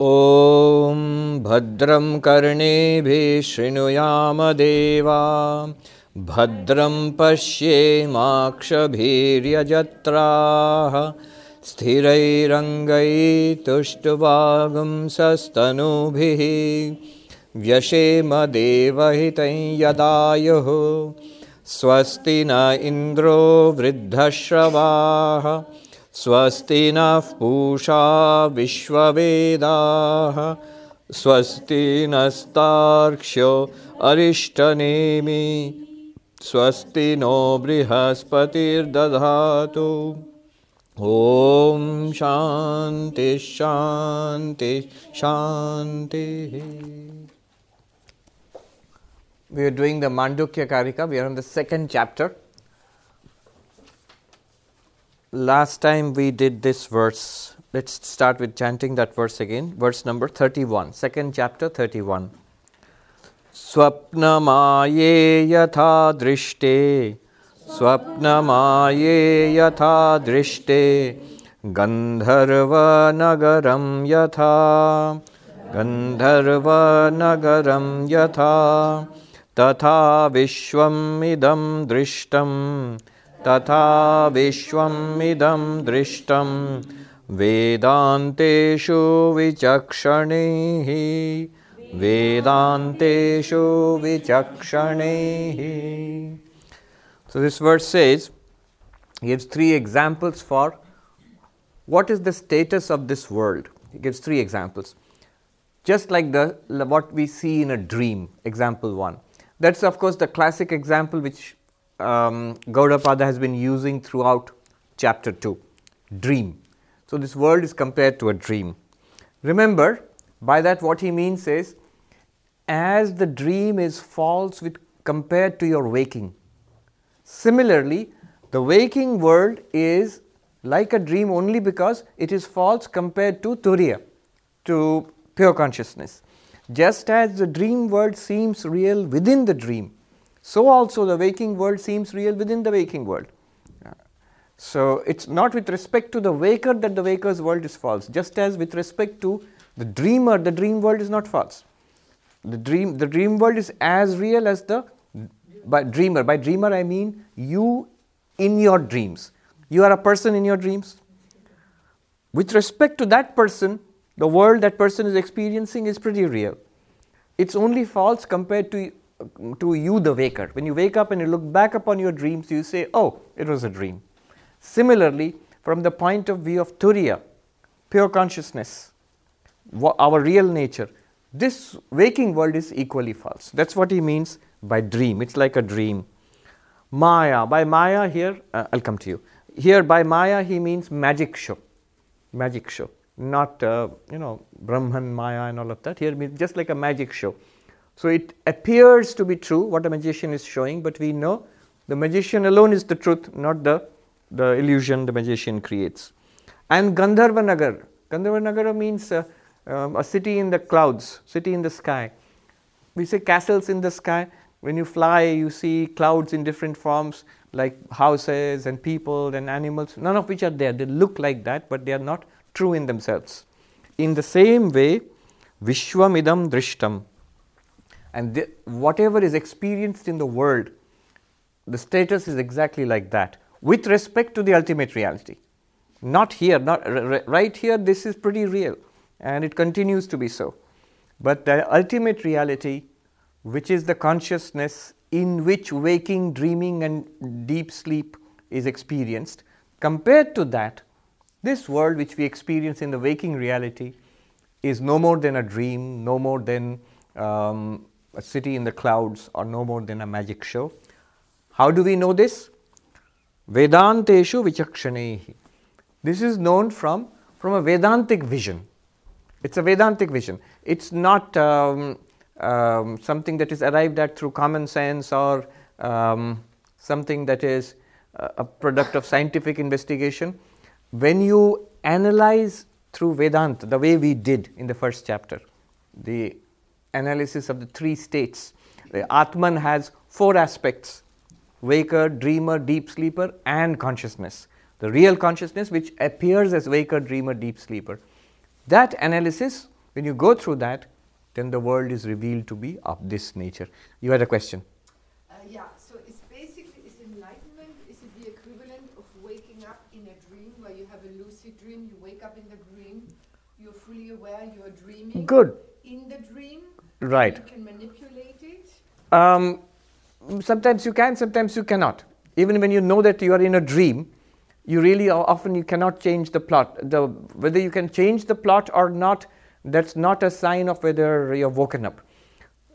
ॐ भद्रं कर्णेभिः शृणुयामदेवा भद्रं पश्येमाक्षभिर्यजत्राः स्थिरैरङ्गैतुष्टुवागुंसस्तनूभिः व्यशेमदेवहितं यदायुः स्वस्ति न इन्द्रो वृद्धश्रवाः स्वस्ति नः पूषा विश्ववेदाः स्वस्ति नस्तार्क्ष्यो अरिष्टनेमि स्वस्ति नो बृहस्पतिर्दधातु ॐ शान्ति शान्ति शान्तिः We are doing the Mandukya Karika. We are on the. Last time we did this verse. Let's start with chanting that verse again. Verse number 31, second chapter 31. स्वप्नमाये यथा दृष्टे स्वप्नमाये यथा दृष्टे गन्धर्वनगरं यथा गन्धर्वनगरं यथा तथा विश्वमिदं दृष्टं तथा विश्वमिदं दृष्टं वेदान्तेषु विचक्षणैः वेदान्तेषु विचक्षणैः So this verse says, gives three examples for what is the status of this world. He gives three examples. Just like the what we see in a dream, example one. That's of course the classic example which um, Gaudapada has been using throughout chapter 2 dream. So, this world is compared to a dream. Remember, by that, what he means is as the dream is false with compared to your waking. Similarly, the waking world is like a dream only because it is false compared to Turiya, to pure consciousness. Just as the dream world seems real within the dream, so also the waking world seems real within the waking world. So it's not with respect to the waker that the waker's world is false, just as with respect to the dreamer, the dream world is not false. The dream, the dream world is as real as the by dreamer. By dreamer, I mean you in your dreams. You are a person in your dreams. With respect to that person, the world that person is experiencing is pretty real. It's only false compared to, to you, the waker. When you wake up and you look back upon your dreams, you say, Oh, it was a dream. Similarly, from the point of view of Turiya, pure consciousness, our real nature, this waking world is equally false. That's what he means by dream. It's like a dream. Maya, by Maya here, uh, I'll come to you. Here by Maya he means magic show. Magic show. Not, uh, you know, Brahman, Maya and all of that. Here means just like a magic show. So it appears to be true what a magician is showing, but we know the magician alone is the truth, not the, the illusion the magician creates. And Gandharva Nagar. Gandharva Nagar means uh, um, a city in the clouds, city in the sky. We say castles in the sky. When you fly, you see clouds in different forms, like houses and people and animals, none of which are there. They look like that, but they are not true in themselves. In the same way, Vishwamidam Drishtam, and whatever is experienced in the world, the status is exactly like that with respect to the ultimate reality. Not here, not r- right here, this is pretty real and it continues to be so. But the ultimate reality, which is the consciousness in which waking, dreaming, and deep sleep is experienced, compared to that, this world which we experience in the waking reality is no more than a dream, no more than um, a city in the clouds, are no more than a magic show. How do we know this? Vedanteshu vichakshanehi. This is known from, from a Vedantic vision. It's a Vedantic vision. It's not um, um, something that is arrived at through common sense or um, something that is a product of scientific investigation. When you analyze through Vedanta, the way we did in the first chapter, the analysis of the three states, the Atman has four aspects waker, dreamer, deep sleeper, and consciousness. The real consciousness, which appears as waker, dreamer, deep sleeper. That analysis When you go through that, then the world is revealed to be of this nature. You had a question. Uh, yeah, so it's basically, is enlightenment, is it the equivalent of waking up in a dream where you have a lucid dream, you wake up in the dream, you're fully aware you're dreaming? Good. In the dream? Right. You can manipulate it? Um, sometimes you can, sometimes you cannot. Even when you know that you are in a dream, you really often you cannot change the plot. The, whether you can change the plot or not, that's not a sign of whether you're woken up.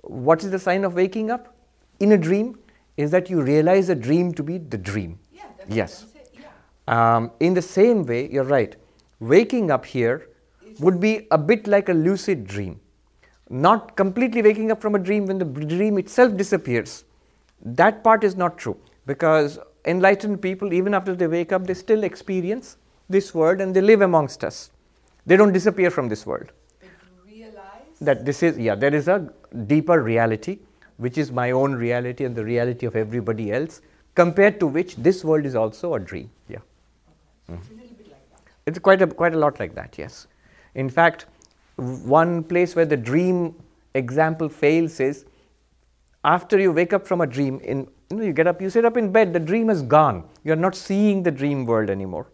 What is the sign of waking up? In a dream, is that you realize a dream to be the dream. Yeah, that's Yes. what I'm saying. Yeah. Um, in the same way, you're right. Waking up here would be a bit like a lucid dream. Not completely waking up from a dream when the dream itself disappears. That part is not true because enlightened people, even after they wake up, they still experience this world and they live amongst us. They don't disappear from this world. But realize That this is, yeah, there is a deeper reality, which is my own reality and the reality of everybody else, compared to which this world is also a dream. Yeah. Mm. it's a bit like that. It's quite a, quite a lot like that, yes. In fact, one place where the dream example fails is after you wake up from a dream, in, you, know, you get up, you sit up in bed, the dream is gone. You're not seeing the dream world anymore.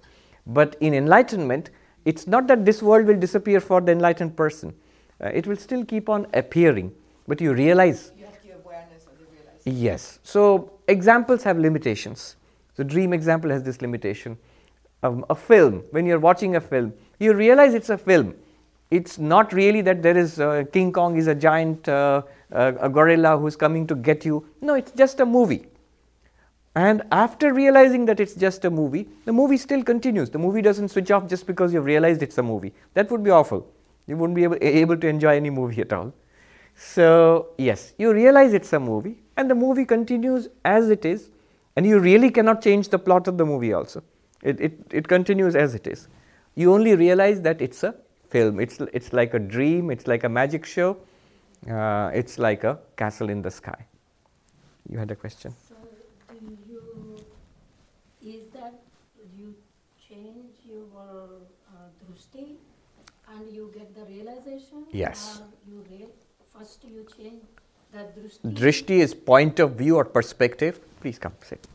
But in enlightenment, it's not that this world will disappear for the enlightened person. Uh, it will still keep on appearing, but you realize You have the awareness of the realization. Yes. So examples have limitations. The dream example has this limitation. Um, a film, when you're watching a film, you realize it's a film. It's not really that there is uh, King Kong is a giant uh, uh, a gorilla who's coming to get you. No, it's just a movie. And after realizing that it's just a movie, the movie still continues. The movie doesn't switch off just because you've realized it's a movie. That would be awful. You wouldn't be able, able to enjoy any movie at all. So, yes, you realize it's a movie, and the movie continues as it is, and you really cannot change the plot of the movie also. It, it, it continues as it is. You only realize that it's a film, it's, it's like a dream, it's like a magic show, uh, it's like a castle in the sky. You had a question? So do you, is that you change your uh, drushti and you get the realization? Yes. You real, first you change the drushti? Drishti is point of view or perspective. Please come, sit.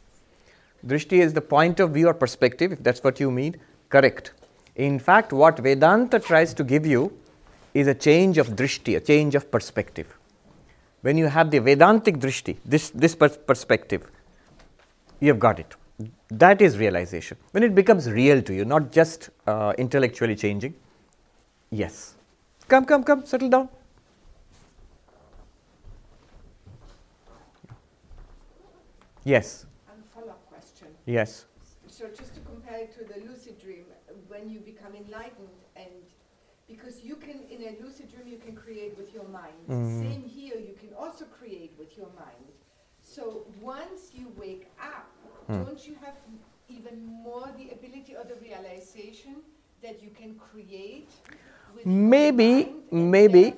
Drishti is the point of view or perspective, if that's what you mean. Correct. In fact, what Vedanta tries to give you is a change of drishti, a change of perspective. When you have the Vedantic drishti, this, this pers- perspective, you have got it. That is realization. When it becomes real to you, not just uh, intellectually changing. Yes. Come, come, come, settle down. Yes, And follow-up question. yes. So just to compare it to the lucid dream, when you become enlightened and because you can in a lucid dream you can create with your mind. Mhm. Same here, you can also create with your mind. So once you wake up, Hmm. don't you have even more the ability or the realization that you can create with Maybe, maybe.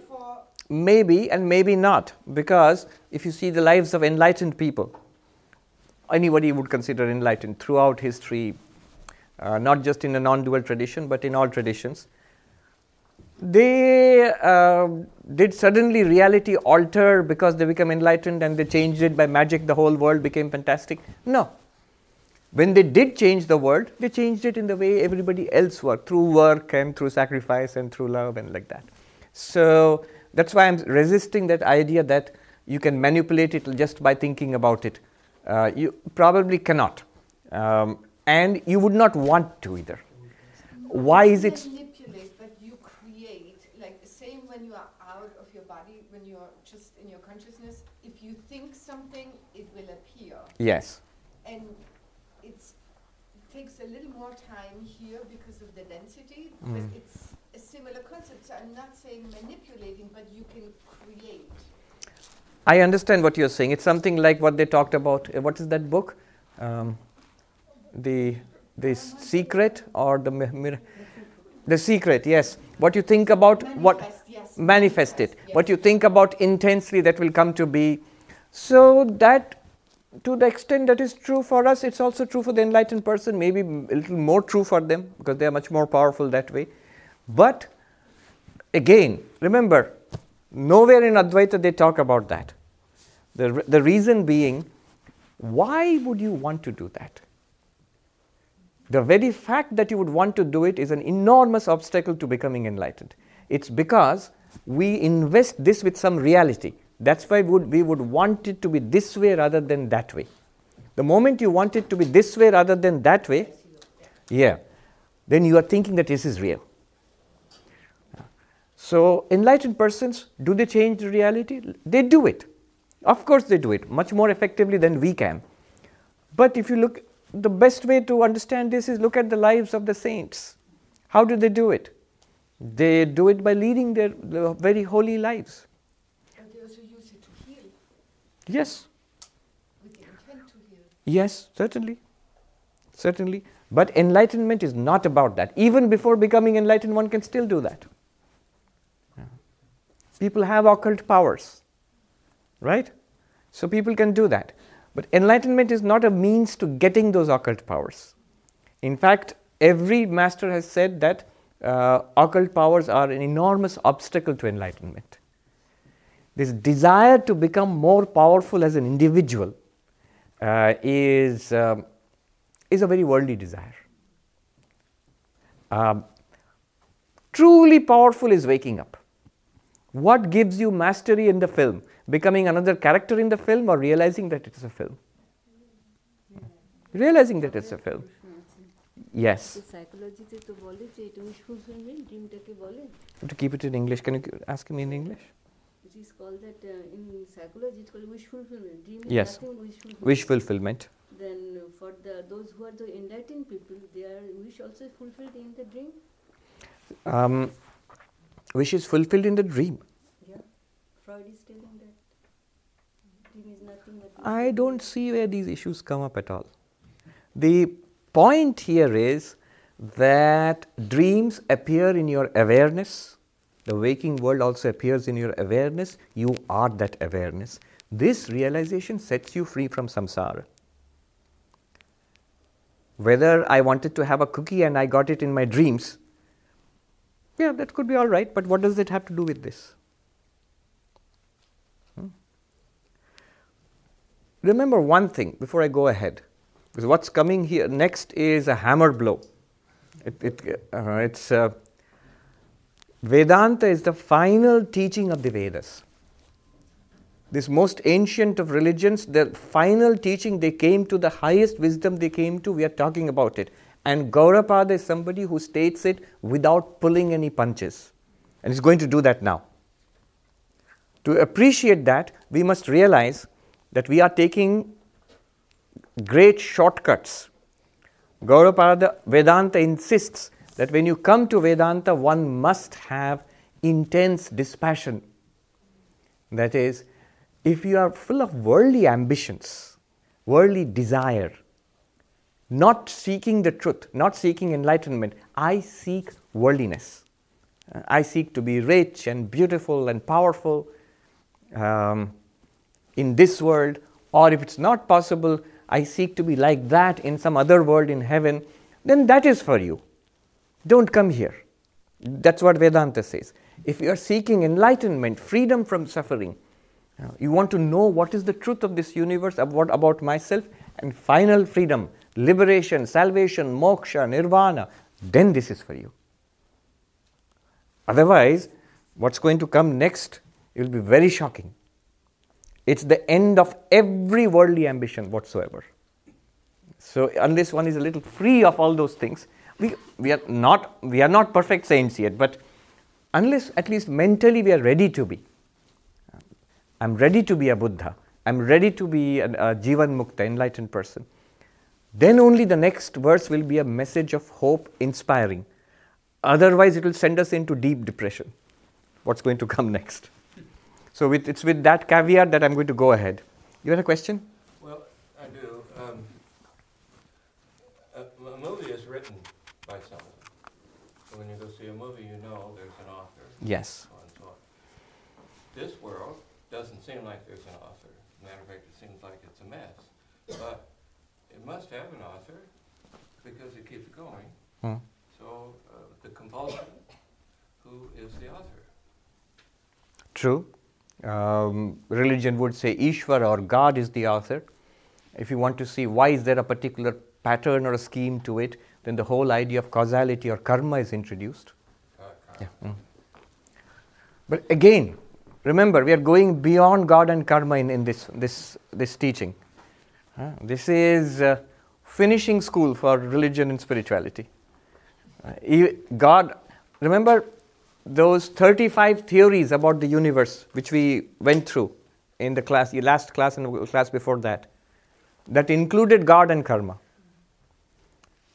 Maybe and maybe not, because if you see the lives of enlightened people, anybody would consider enlightened throughout history, uh, not just in the non dual tradition, but in all traditions, they uh, did suddenly reality alter because they become enlightened and they changed it by magic, the whole world became fantastic. No. When they did change the world, they changed it in the way everybody else worked through work and through sacrifice and through love and like that. So that's why I'm resisting that idea that you can manipulate it just by thinking about it. Uh, you probably cannot. Um, and you would not want to either. Why is it? manipulate, but you create. Like same when you are out of your body, when you're just in your consciousness. If you think something, it will appear, Yes. and it's it takes a little more time here because of the density, but Mm. it's a similar concept. So I'm not saying manipulating, but you can create. I understand what you're saying. It's something like what they talked about. uh, What is that book? Um, the the secret or the mi- mir- the secret. Yes. What you think about what Manifest, yes. manifest it. yes. What you think about intensely, that will come to be. So that, to the extent that is true for us, it's also true for the enlightened person. Maybe a little more true for them because they are much more powerful that way. But again, Remember, nowhere in Advaita they talk about that. The, the reason being, why would you want to do that? The very fact that you would want to do it is an enormous obstacle to becoming enlightened. It's because we invest this with some reality. That's why would, we would want it to be this way rather than that way. The moment you want it to be this way rather than that way, yeah, then you are thinking that this is real. So, enlightened persons, do they change the reality? They do it. Of course, they do it much more effectively than we can. But if you look, the best way to understand this is look at the lives of the saints. How do they do it? They do it by leading their very holy lives. But they also use it to heal, Yes, with the intent to heal. yes, certainly. Certainly. But enlightenment is not about that. Even before becoming enlightened, one can still do that. People have occult powers, right? So people can do that. But enlightenment is not a means to getting those occult powers. In fact, every master has said that uh, occult powers are an enormous obstacle to enlightenment this desire to become more powerful as an individual uh, is, um, is a very worldly desire. Um, truly powerful is waking up. What gives you mastery in the film? Becoming another character in the film or realizing that it's a film? Realizing that it's a film. Yes. To keep it in English, can you ask me in English? is called that uh, in psychology it's called wish fulfillment. Dream yes. Nothing, wish fulfillment. Wish fulfillment. Then for the those who are the enlightened people, their wish also fulfilled in the dream. Um, wish is fulfilled in the dream. Yeah, Freud is telling that dream is nothing but. I don't see where these issues come up at all. The point here is that dreams appear in your awareness the waking world also appears in your awareness. You are that awareness. This realization sets you free from samsara. Whether I wanted to have a cookie and I got it in my dreams, yeah, that could be all right, but what does it have to do with this? remember one thing before I go ahead, because what's coming here next is a hammer blow. It, it, uh, it's uh, Vedanta is the final teaching of the Vedas. This most ancient of religions, the final teaching they came to, the highest wisdom they came to, we are talking about it. And Gaudapada is somebody who states it without pulling any punches. And he's going to do that now. To appreciate that, we must realize that we are taking great shortcuts. Gaudapada Vedanta insists that when you come to Vedanta, one must have intense dispassion. That is, if you are full of worldly ambitions, worldly desire, not seeking the truth, not seeking enlightenment, I seek worldliness. I seek to be rich and beautiful and powerful um, in this world, or if it's not possible, I seek to be like that in some other world in heaven, then that is for you. Don't come here. That's what Vedanta says. If you are seeking enlightenment, freedom from suffering, you want to know what is the truth of this universe, about, about myself, and final freedom, liberation, salvation, moksha, nirvana, then this is for you. Otherwise, what's going to come next will be very shocking. It's the end of every worldly ambition whatsoever. So, unless one is a little free of all those things, we, we, are not, we are not perfect saints yet, but unless at least mentally we are ready to be. I'm ready to be a Buddha, I'm ready to be a, a Jivan Mukta, enlightened person. Then only the next verse will be a message of hope, inspiring. Otherwise, it will send us into deep depression. What's going to come next? So, with, it's with that caveat that I'm going to go ahead. You had a question? Well, I do. Um, a, a movie is written by someone. So when you go see a movie, you know there's an author. Yes. on so. This world doesn't seem like there's an author. Matter of fact, it seems like it's a mess. But it must have an author because it keeps going. Hmm. So uh, the compulsion, who is the author? true. Um, religion would say Ishvara or God is the author. If you want to see why is there a particular pattern or a scheme to it, then the whole idea of causality or karma is introduced. Yeah. Mm. But again, remember, we are going beyond God and karma in, in this, this, this teaching. This is uh, finishing school for religion and spirituality. Uh, God, remember those 35 theories about the universe which we went through in the class, the last class and the class before that, that included God and karma.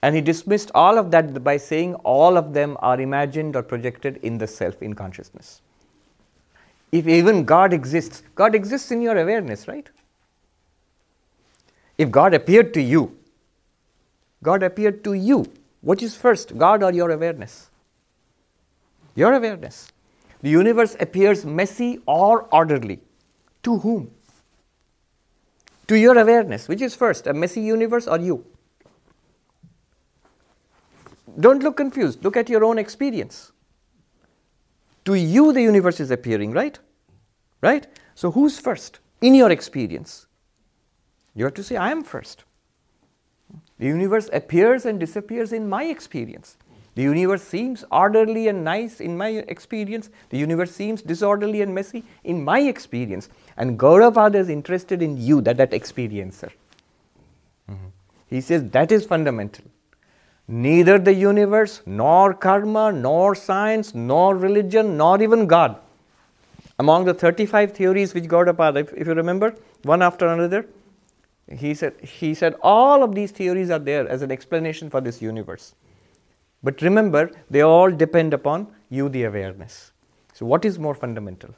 And he dismissed all of that by saying all of them are imagined or projected in the self, in consciousness. If even God exists, God exists in your awareness, right? If God appeared to you, God appeared to you. What is first, God or your awareness? Your awareness. The universe appears messy or orderly. To whom? To your awareness. Which is first, a messy universe or you? Don't look confused. Look at your own experience. To you, the universe is appearing, right? Right? So, who's first in your experience? You have to say, I am first. The universe appears and disappears in my experience. The universe seems orderly and nice in my experience. The universe seems disorderly and messy in my experience. And Gaudapada is interested in you, that, that experiencer. Mm-hmm. He says that is fundamental. Neither the universe, nor karma, nor science, nor religion, nor even God. Among the 35 theories which Gaudapada, if, if you remember, one after another, he said, he said all of these theories are there as an explanation for this universe. But remember, they all depend upon you, the awareness. So, what is more fundamental?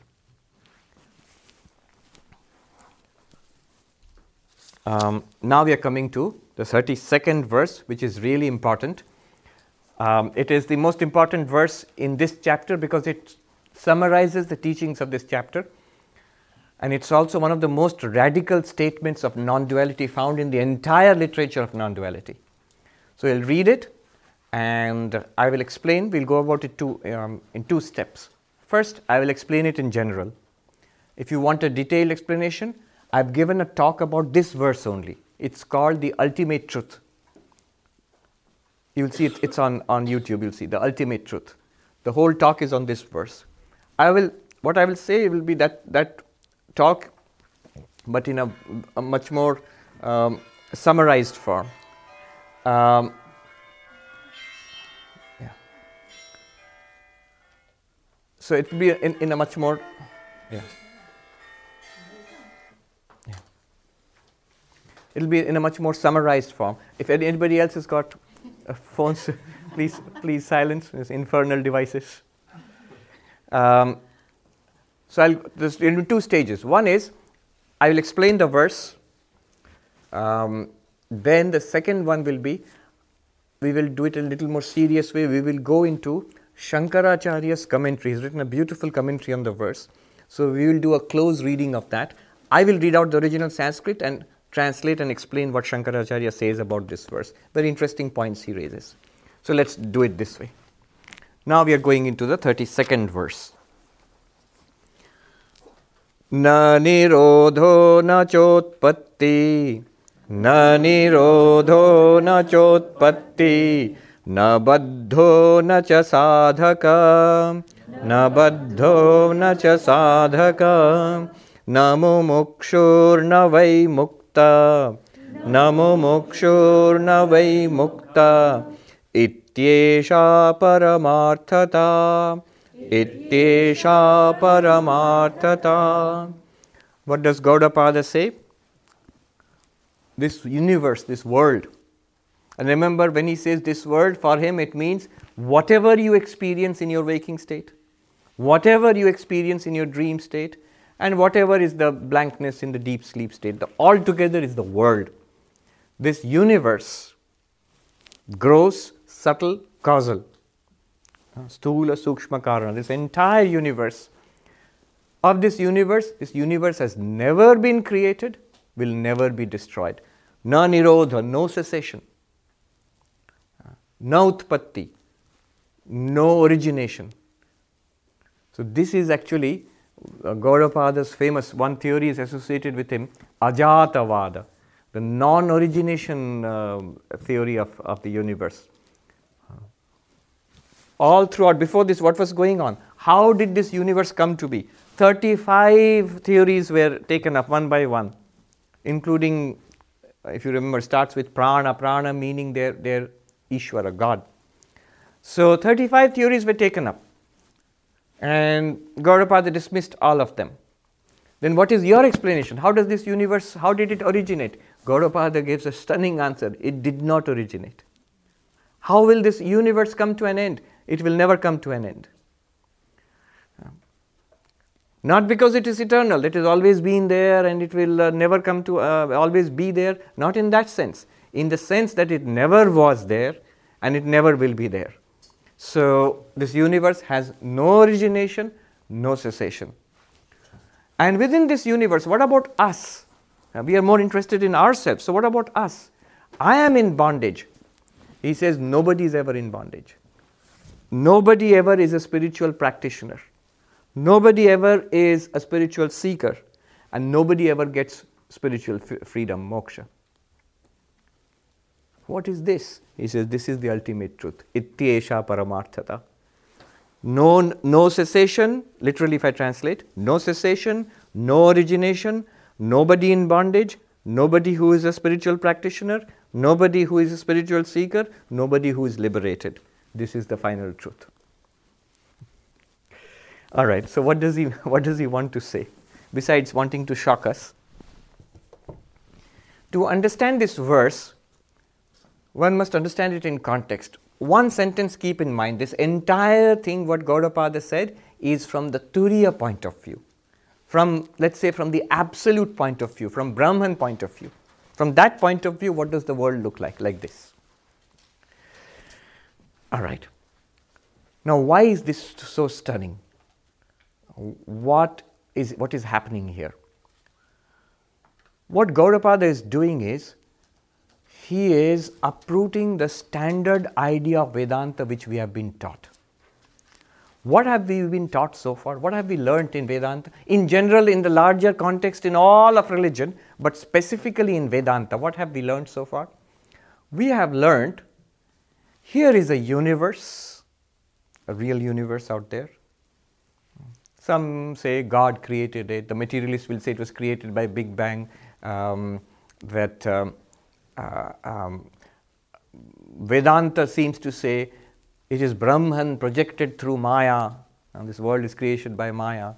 Um, now we are coming to the 32nd verse, which is really important. Um, it is the most important verse in this chapter because it summarizes the teachings of this chapter. And it's also one of the most radical statements of non duality found in the entire literature of non duality. So, we will read it and I will explain. We'll go about it two, um, in two steps. First, I will explain it in general. If you want a detailed explanation, I've given a talk about this verse only. It's called the ultimate truth. You'll see it, it's on, on YouTube, you'll see the ultimate truth. The whole talk is on this verse. I will, what I will say will be that, that talk, but in a, a much more um, summarized form. Um, So it will be in, in a much more, yeah. yeah. It'll be in a much more summarized form. If anybody else has got uh, phones, please please silence these infernal devices. Um, so I'll there's in two stages. One is I will explain the verse. Um, then the second one will be we will do it in a little more serious way. We will go into Shankaracharya's commentary. He's written a beautiful commentary on the verse. So we will do a close reading of that. I will read out the original Sanskrit and translate and explain what Shankaracharya says about this verse. Very interesting points he raises. So let's do it this way. Now we are going into the 32nd verse. न निरोधो न चोत्पत्ति न निरोधो न चोत्पत्ति न बद्धो न च साधक न बद्धो न च साधक न मुमुक्षुर्न वै मुक्त न मुमुक्षुर्न वै मुक्त इत्येषा परमार्थता इत्येषा परमार्थता What does Gaudapada say? This universe, this world, and remember, when he says this word, for him it means whatever you experience in your waking state, whatever you experience in your dream state, and whatever is the blankness in the deep sleep state. The altogether is the world. This universe, gross, subtle, causal, stula, sukshma, karana, this entire universe. Of this universe, this universe has never been created, will never be destroyed. Na nirodha, no cessation no utpatti, no origination. So, this is actually Gaudapada's famous one theory is associated with him, Ajatavada, the non origination uh, theory of, of the universe. All throughout, before this, what was going on? How did this universe come to be? 35 theories were taken up one by one, including, if you remember, starts with prana, prana meaning their, their Ishvara, God. So 35 theories were taken up, and Gaudapada dismissed all of them. Then what is your explanation? How does this universe, how did it originate? Gaudapada gives a stunning answer. It did not originate. How will this universe come to an end? It will never come to an end. Not because it is eternal, it has always been there and it will uh, never come to uh, always be there. Not in that sense. In the sense that it never was there and it never will be there. So, this universe has no origination, no cessation. And within this universe, what about us? Uh, we are more interested in ourselves. So, what about us? I am in bondage. He says nobody is ever in bondage. Nobody ever is a spiritual practitioner. Nobody ever is a spiritual seeker, and nobody ever gets spiritual f- freedom, moksha. What is this? He says, This is the ultimate truth. Ityesha paramarthata. No, no cessation, literally, if I translate, no cessation, no origination, nobody in bondage, nobody who is a spiritual practitioner, nobody who is a spiritual seeker, nobody who is liberated. This is the final truth. All right, so what does he, what does he want to say? Besides wanting to shock us, to understand this verse, one must understand it in context. One sentence, keep in mind this entire thing, what Gaudapada said, is from the Turiya point of view. From, let's say, from the absolute point of view, from Brahman point of view. From that point of view, what does the world look like? Like this. All right. Now, why is this so stunning? What is, what is happening here? What Gaudapada is doing is he is uprooting the standard idea of Vedanta which we have been taught. What have we been taught so far? What have we learnt in Vedanta? In general, in the larger context, in all of religion, but specifically in Vedanta, what have we learned so far? We have learned here is a universe, a real universe out there. Some say God created it. The materialists will say it was created by Big Bang. Um, that um, um, Vedanta seems to say it is Brahman projected through Maya, and this world is created by Maya.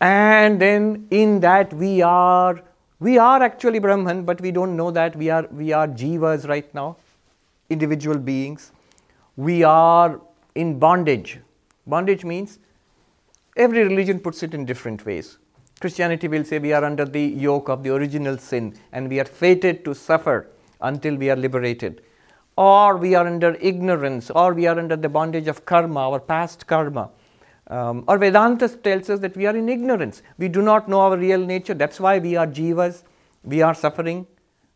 And then in that we are we are actually Brahman, but we don't know that we are we are jivas right now, individual beings. We are in bondage. Bondage means every religion puts it in different ways. Christianity will say we are under the yoke of the original sin and we are fated to suffer until we are liberated. Or we are under ignorance, or we are under the bondage of karma, our past karma. Um, or Vedanta tells us that we are in ignorance. We do not know our real nature. That's why we are jivas, we are suffering.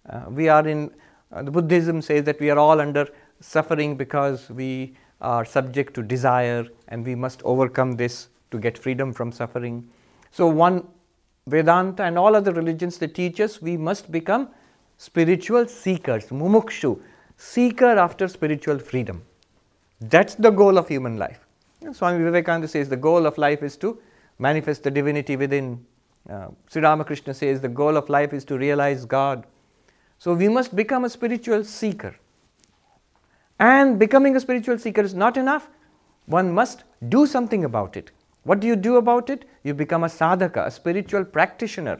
Uh, we are in, uh, the Buddhism says that we are all under suffering because we are subject to desire and we must overcome this to get freedom from suffering. So, one Vedanta and all other religions they teach us we must become spiritual seekers, mumukshu, seeker after spiritual freedom. That's the goal of human life. Swami Vivekananda says the goal of life is to manifest the divinity within. Uh, Sri Ramakrishna says the goal of life is to realize God. So we must become a spiritual seeker. And becoming a spiritual seeker is not enough. One must do something about it. What do you do about it? You become a sadhaka, a spiritual practitioner.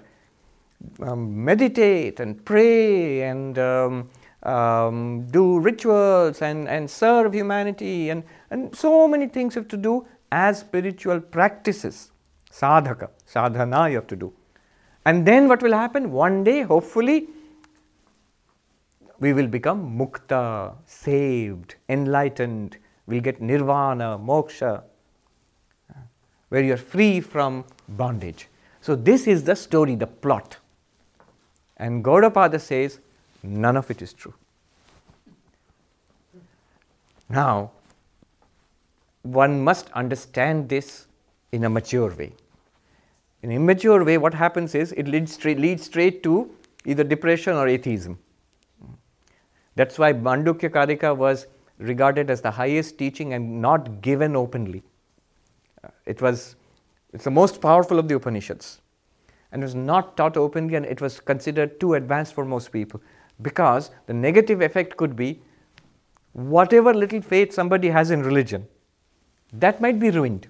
Um, meditate and pray and um, um, do rituals and, and serve humanity, and, and so many things you have to do as spiritual practices. Sadhaka, sadhana you have to do. And then what will happen? One day, hopefully, we will become mukta, saved, enlightened, we'll get nirvana, moksha, where you are free from bondage. So, this is the story, the plot. And Gaudapada says none of it is true. Now, one must understand this in a mature way. In an immature way, what happens is it leads straight, leads straight to either depression or atheism. That's why Mandukya Karika was regarded as the highest teaching and not given openly. It was it's the most powerful of the Upanishads. And it was not taught openly and it was considered too advanced for most people. Because the negative effect could be whatever little faith somebody has in religion that might be ruined.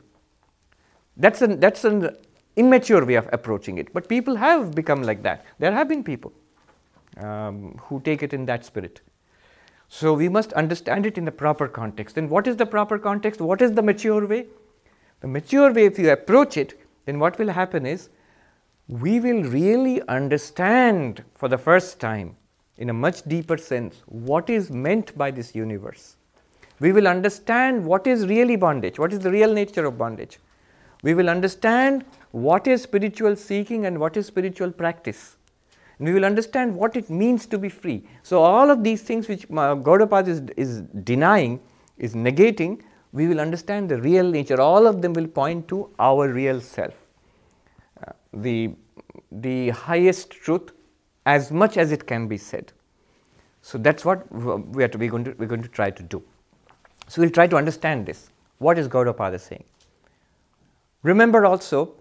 That's an that's an immature way of approaching it. But people have become like that. There have been people um, who take it in that spirit. So we must understand it in the proper context. And what is the proper context? What is the mature way the mature way if you approach it then what will happen is we will really understand for the first time in a much deeper sense what is meant by this universe. We will understand what is really bondage, what is the real nature of bondage. We will understand what is spiritual seeking and what is spiritual practice. And we will understand what it means to be free. So, all of these things which Gaudapada is, is denying, is negating, we will understand the real nature. All of them will point to our real self uh, the, the highest truth as much as it can be said. So that's what we are to, we're, going to, we're going to try to do. So we'll try to understand this. What is Gaudapada saying? Remember also,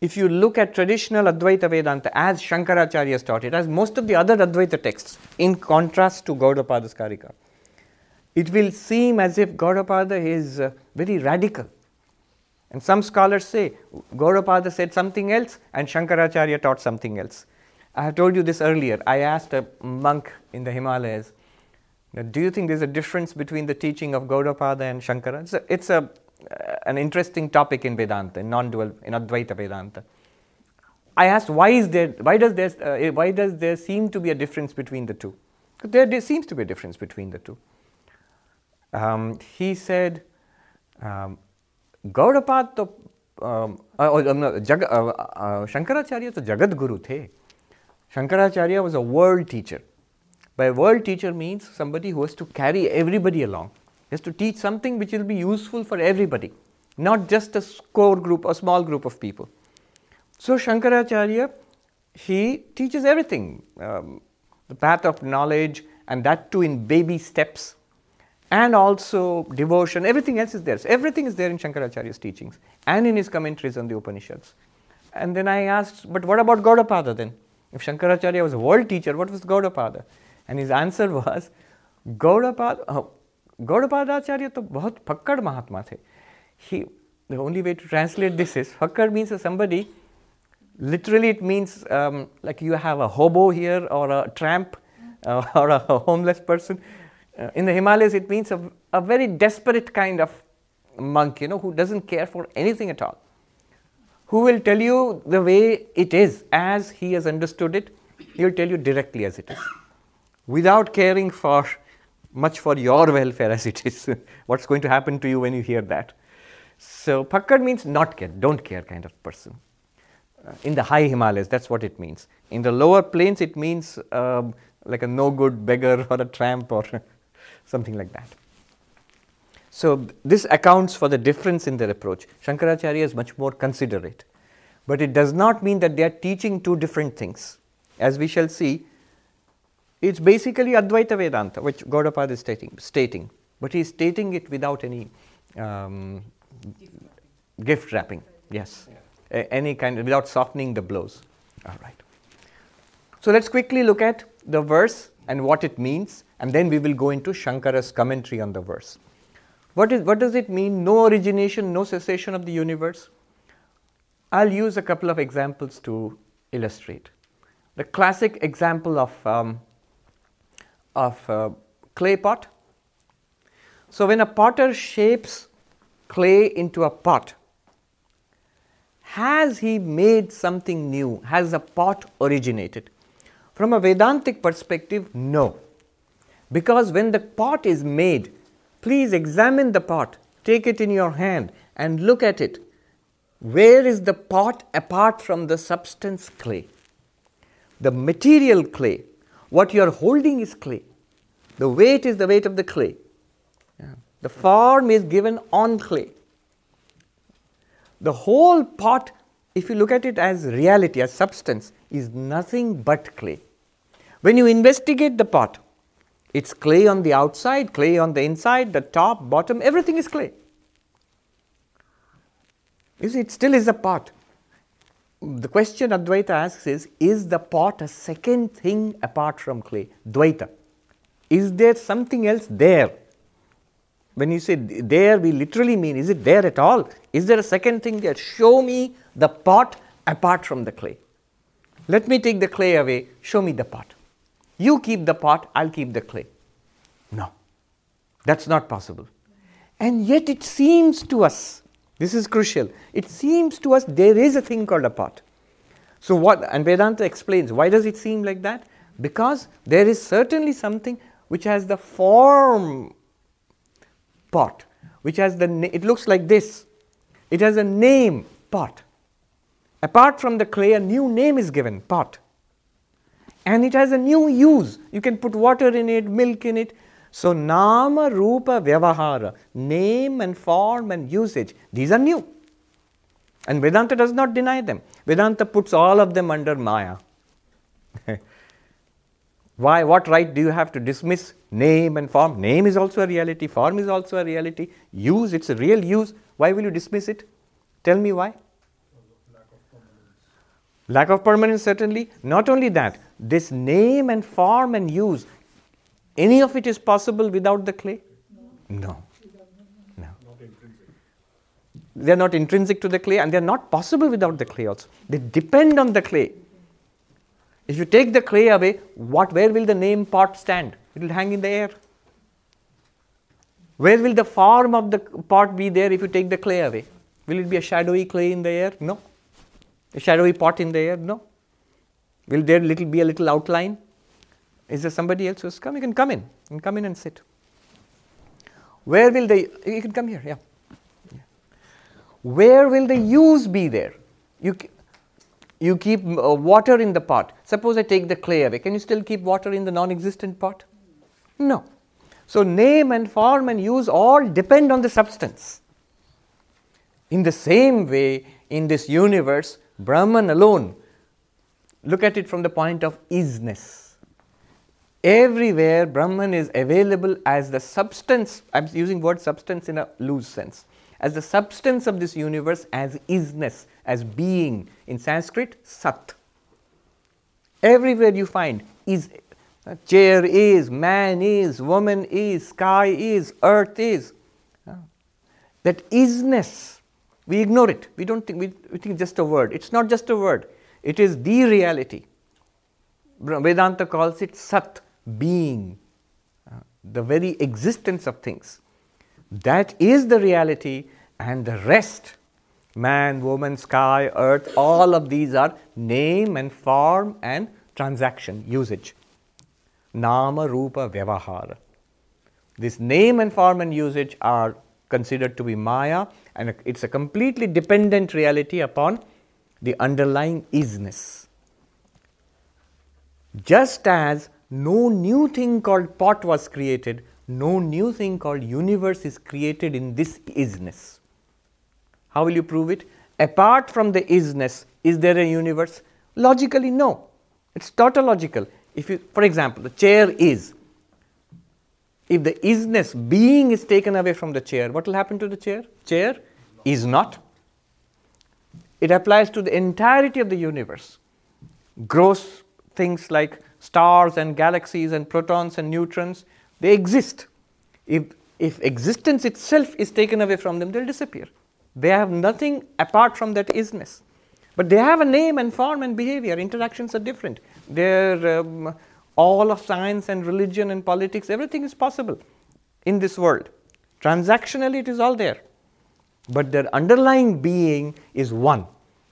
if you look at traditional Advaita Vedanta as Shankaracharya taught it, as most of the other Advaita texts, in contrast to Gaudapada's Karika, it will seem as if Gaudapada is uh, very radical. And some scholars say Gaudapada said something else and Shankaracharya taught something else. I have told you this earlier. I asked a monk in the Himalayas, "Now, Do you think there's a difference between the teaching of Gaudapada and Shankara? It's, a, it's a, uh, an interesting topic in Vedanta, in non dual, in Advaita Vedanta. I asked, why, is there, why, does there, uh, why does there seem to be a difference between the two? There, there seems to be a difference between the two. Um, he said, um, Gaudapada तो अम, अ, अ, no, जग अ, अ, शंकराचार्य तो जगत गुरु थे Shankaracharya was a world teacher. By world teacher means somebody who has to carry everybody along. He has to teach something which will be useful for everybody, not just a core group, a small group of people. So Shankaracharya, he teaches everything, um, the path of knowledge, and that too in baby steps, and also devotion, everything else is there. So everything is there in Shankaracharya's teachings and in his commentaries on the Upanishads. And then I asked, but what about Gaudapada then? If Shankaracharya was a world teacher, what was Gaudapada? And his answer was, Gaudapada, Acharya Gaudapadaacharya to bahut pakkad Mahatma the. He, the only way to translate this is, pakkad means somebody, literally it means um, like you have a hobo here or a tramp uh, or a homeless person uh, in the Himalayas, it means a, a very desperate kind of monk, you know, who doesn't care for anything at all who will tell you the way it is as he has understood it. He will tell you directly as it is without caring for much for your welfare as it is what's going to happen to you when you hear that. So pakkad means not care don't care kind of person. Uh, in the high himalayas that's what it means. In the lower plains it means um, like a no good beggar or a tramp or something like that so this accounts for the difference in their approach. Shankaracharya is much more considerate. But it does not mean that they are teaching two different things. As we shall see, it's basically Advaita Vedanta, which Gaudapada is stating, stating. But he is stating it without any um, gift wrapping. Yes. A- any kind without softening the blows. All right. So let's quickly look at the verse and what it means, and then we will go into Shankara's commentary on the verse. What, is, what does it mean? No origination, no cessation of the universe? I'll use a couple of examples to illustrate. The classic example of, um, of uh, clay pot. So, when a potter shapes clay into a pot, has he made something new? Has the pot originated? From a Vedantic perspective, no. Because when the pot is made, please examine the pot, take it in your hand, and look at it. Where is the pot apart from the substance clay? The material clay, what you are holding is clay. The weight is the weight of the clay. The form is given on clay. The whole pot, if you look at it as reality, as substance, is nothing but clay. When you investigate the pot, it's clay on the outside, clay on the inside, the top, bottom, everything is clay. You see, it still is a pot. The question Advaita asks is Is the pot a second thing apart from clay? Dvaita. Is there something else there? When you say there, we literally mean is it there at all? Is there a second thing there? Show me the pot apart from the clay. Let me take the clay away, show me the pot. You keep the pot, I'll keep the clay. No, that's not possible. And yet it seems to us, this is crucial, it seems to us there is a thing called a pot. So what, and Vedanta explains, why does it seem like that? Because there is certainly something which has the form pot, which has the, it looks like this. It has a name, pot. Apart from the clay, a new name is given, pot. And it has a new use. You can put water in it, milk in it. So, Nama, Rupa, Vyavahara, name and form and usage, these are new. And Vedanta does not deny them. Vedanta puts all of them under Maya. Why? What right do you have to dismiss name and form? Name is also a reality, form is also a reality. Use, it's a real use. Why will you dismiss it? Tell me why. Lack of permanence, certainly. Not only that, this name and form and use, any of it is possible without the clay? No. No. They are not intrinsic to the clay and they are not possible without the clay also. They depend on the clay. If you take the clay away, what, where will the name pot stand? It will hang in the air. Where will the form of the pot be there if you take the clay away? Will it be a shadowy clay in the air? No. A shadowy pot in the air? No. Will there little be a little outline? Is there somebody else who's come? You can come in and come in and sit. Where will the you can come here, yeah. yeah. Where will the use be there? You you keep uh, water in the pot. Suppose I take the clay away. Can you still keep water in the non-existent pot? No. So name and form and use all depend on the substance. In the same way, in this universe, Brahman alone, look at it from the point of isness. Everywhere, Brahman is available as the substance, I'm using word substance in a loose sense, as the substance of this universe, as isness, as being. In Sanskrit, sat. Everywhere you find is, uh, chair is, man is, woman is, sky is, earth is. Uh, that isness we ignore it. We don't think, we, we think just a word. It's not just a word, it is the reality. Vedanta calls it Sat, being, uh, the very existence of things. That is the reality, and the rest man, woman, sky, earth all of these are name and form and transaction, usage. Nama, Rupa, Vyavahara. This name and form and usage are considered to be Maya, and it's a completely dependent reality upon the underlying isness. Just as no new thing called pot was created, no new thing called universe is created in this isness. How will you prove it? Apart from the isness, is there a universe? Logically, no. It's tautological. If you, for example, the chair is, if the isness, being is taken away from the chair, what will happen to the chair? Chair is not. It applies to the entirety of the universe. Gross things like stars and galaxies and protons and neutrons, they exist. If, if existence itself is taken away from them, they'll disappear. They have nothing apart from that isness. But they have a name and form and behavior. Interactions are different. They're um, all of science and religion and politics, everything is possible in this world. Transactionally, it is all there. But their underlying being is one.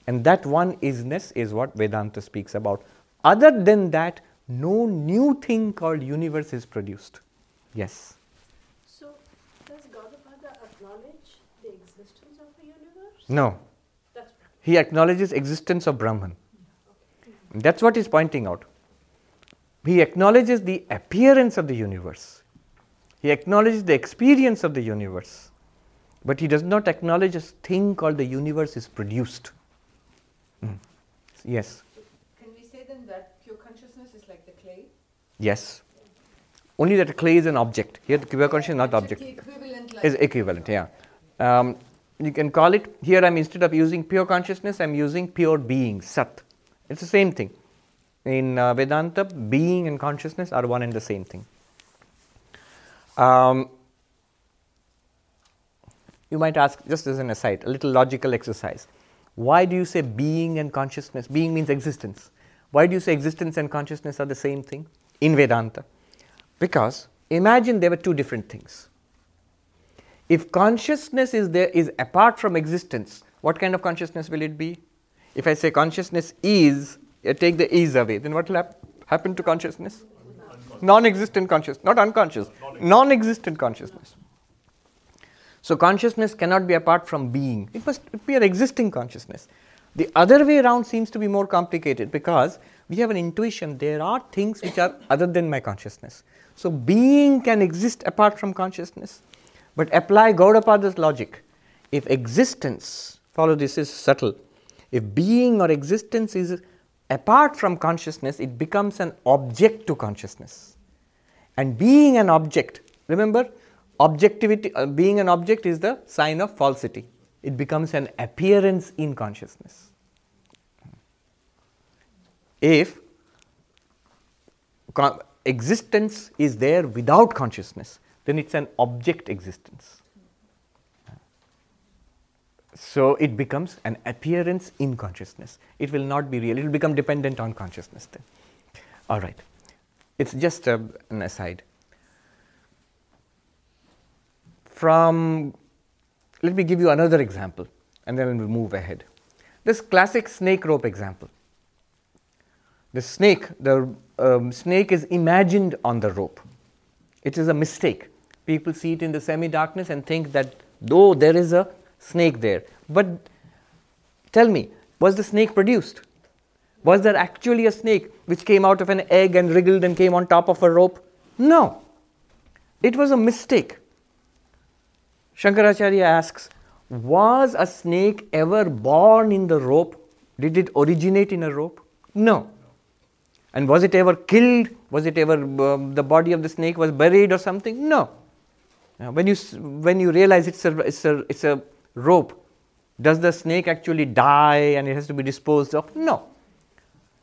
And that one isness is what Vedanta speaks about. Other than that, no new thing called universe is produced. Yes. So, does Gaudapada acknowledge the existence of a universe? No. That's He acknowledges existence of Brahman. That's what he's pointing out. He acknowledges the appearance of the universe. He acknowledges the experience of the universe. But he does not acknowledge a thing called the universe is produced. Mm. Yes, Can we say then that pure consciousness is like the clay? yes. Only that clay is an object. Here, the pure consciousness is not object. Equivalent like Is equivalent, yeah. Um, you can call it here. I'm instead of using pure consciousness, I'm using pure being, sat. It's the same thing. In uh, Vedanta, being and consciousness are one and the same thing. Um, you might ask, just as an aside, a little logical exercise. Why do you say being and consciousness? Being means existence. Why do you say existence and consciousness are the same thing in Vedanta? Because imagine there were two different things. If consciousness is there is apart from existence, what kind of consciousness will it be? If I say consciousness is, I take the is away, then what will hap- happen to consciousness? Non-existent consciousness, not unconscious, non-existent consciousness. So consciousness cannot be apart from being. It must be an existing consciousness. The other way around seems to be more complicated because we have an intuition there are things which are other than my consciousness. So being can exist apart from consciousness. But apply Gaudapada's logic. If existence, follow this is subtle, if being or existence is apart from consciousness, it becomes an object to consciousness. And being an object, remember, objectivity, uh, being an object is the sign of falsity. It becomes an appearance in consciousness. If con- existence is there without consciousness, then it's an object existence. So it becomes an appearance in consciousness. It will not be real, it will become dependent on consciousness then. All right. It's just a, an aside. From, let me give you another example and then we'll move ahead. This classic snake rope example. The snake, the um, snake is imagined on the rope. It is a mistake. People see it in the semi darkness and think that though there is a snake there. But tell me, was the snake produced? Was there actually a snake which came out of an egg and wriggled and came on top of a rope? No. It was a mistake. Shankaracharya asks, Was a snake ever born in the rope? Did it originate in a rope? No. And was it ever killed? Was it ever um, the body of the snake was buried or something? No. Now, when you when you realize it's a it's a it's a rope, does the snake actually die and it has to be disposed of? No.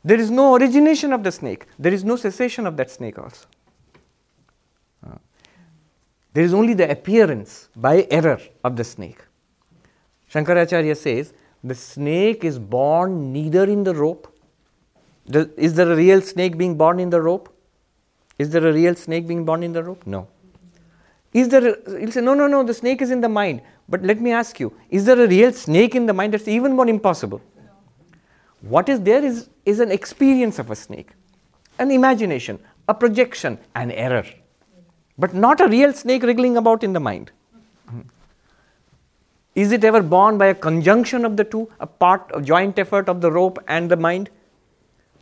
There is no origination of the snake. There is no cessation of that snake also. There is only the appearance by error of the snake. Shankaracharya says the snake is born neither in the rope. Is there a real snake being born in the rope? Is there a real snake being born in the rope? No. Is there, you'll say, no, no, no, the snake is in the mind. But let me ask you, is there a real snake in the mind? That's even more impossible. What is there is, is an experience of a snake, an imagination, a projection, an error, but not a real snake wriggling about in the mind. Is it ever born by a conjunction of the two, a part, a joint effort of the rope and the mind?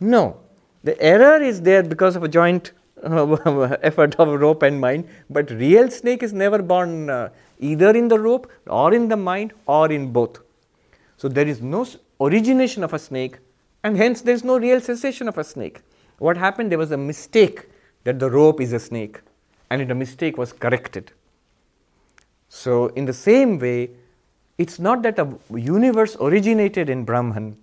No. The error is there because of a joint uh, effort of rope and mind, but real snake is never born uh, either in the rope or in the mind or in both. So there is no origination of a snake, and hence there is no real cessation of a snake. What happened? There was a mistake that the rope is a snake, and the mistake was corrected. So, in the same way, it's not that a universe originated in Brahman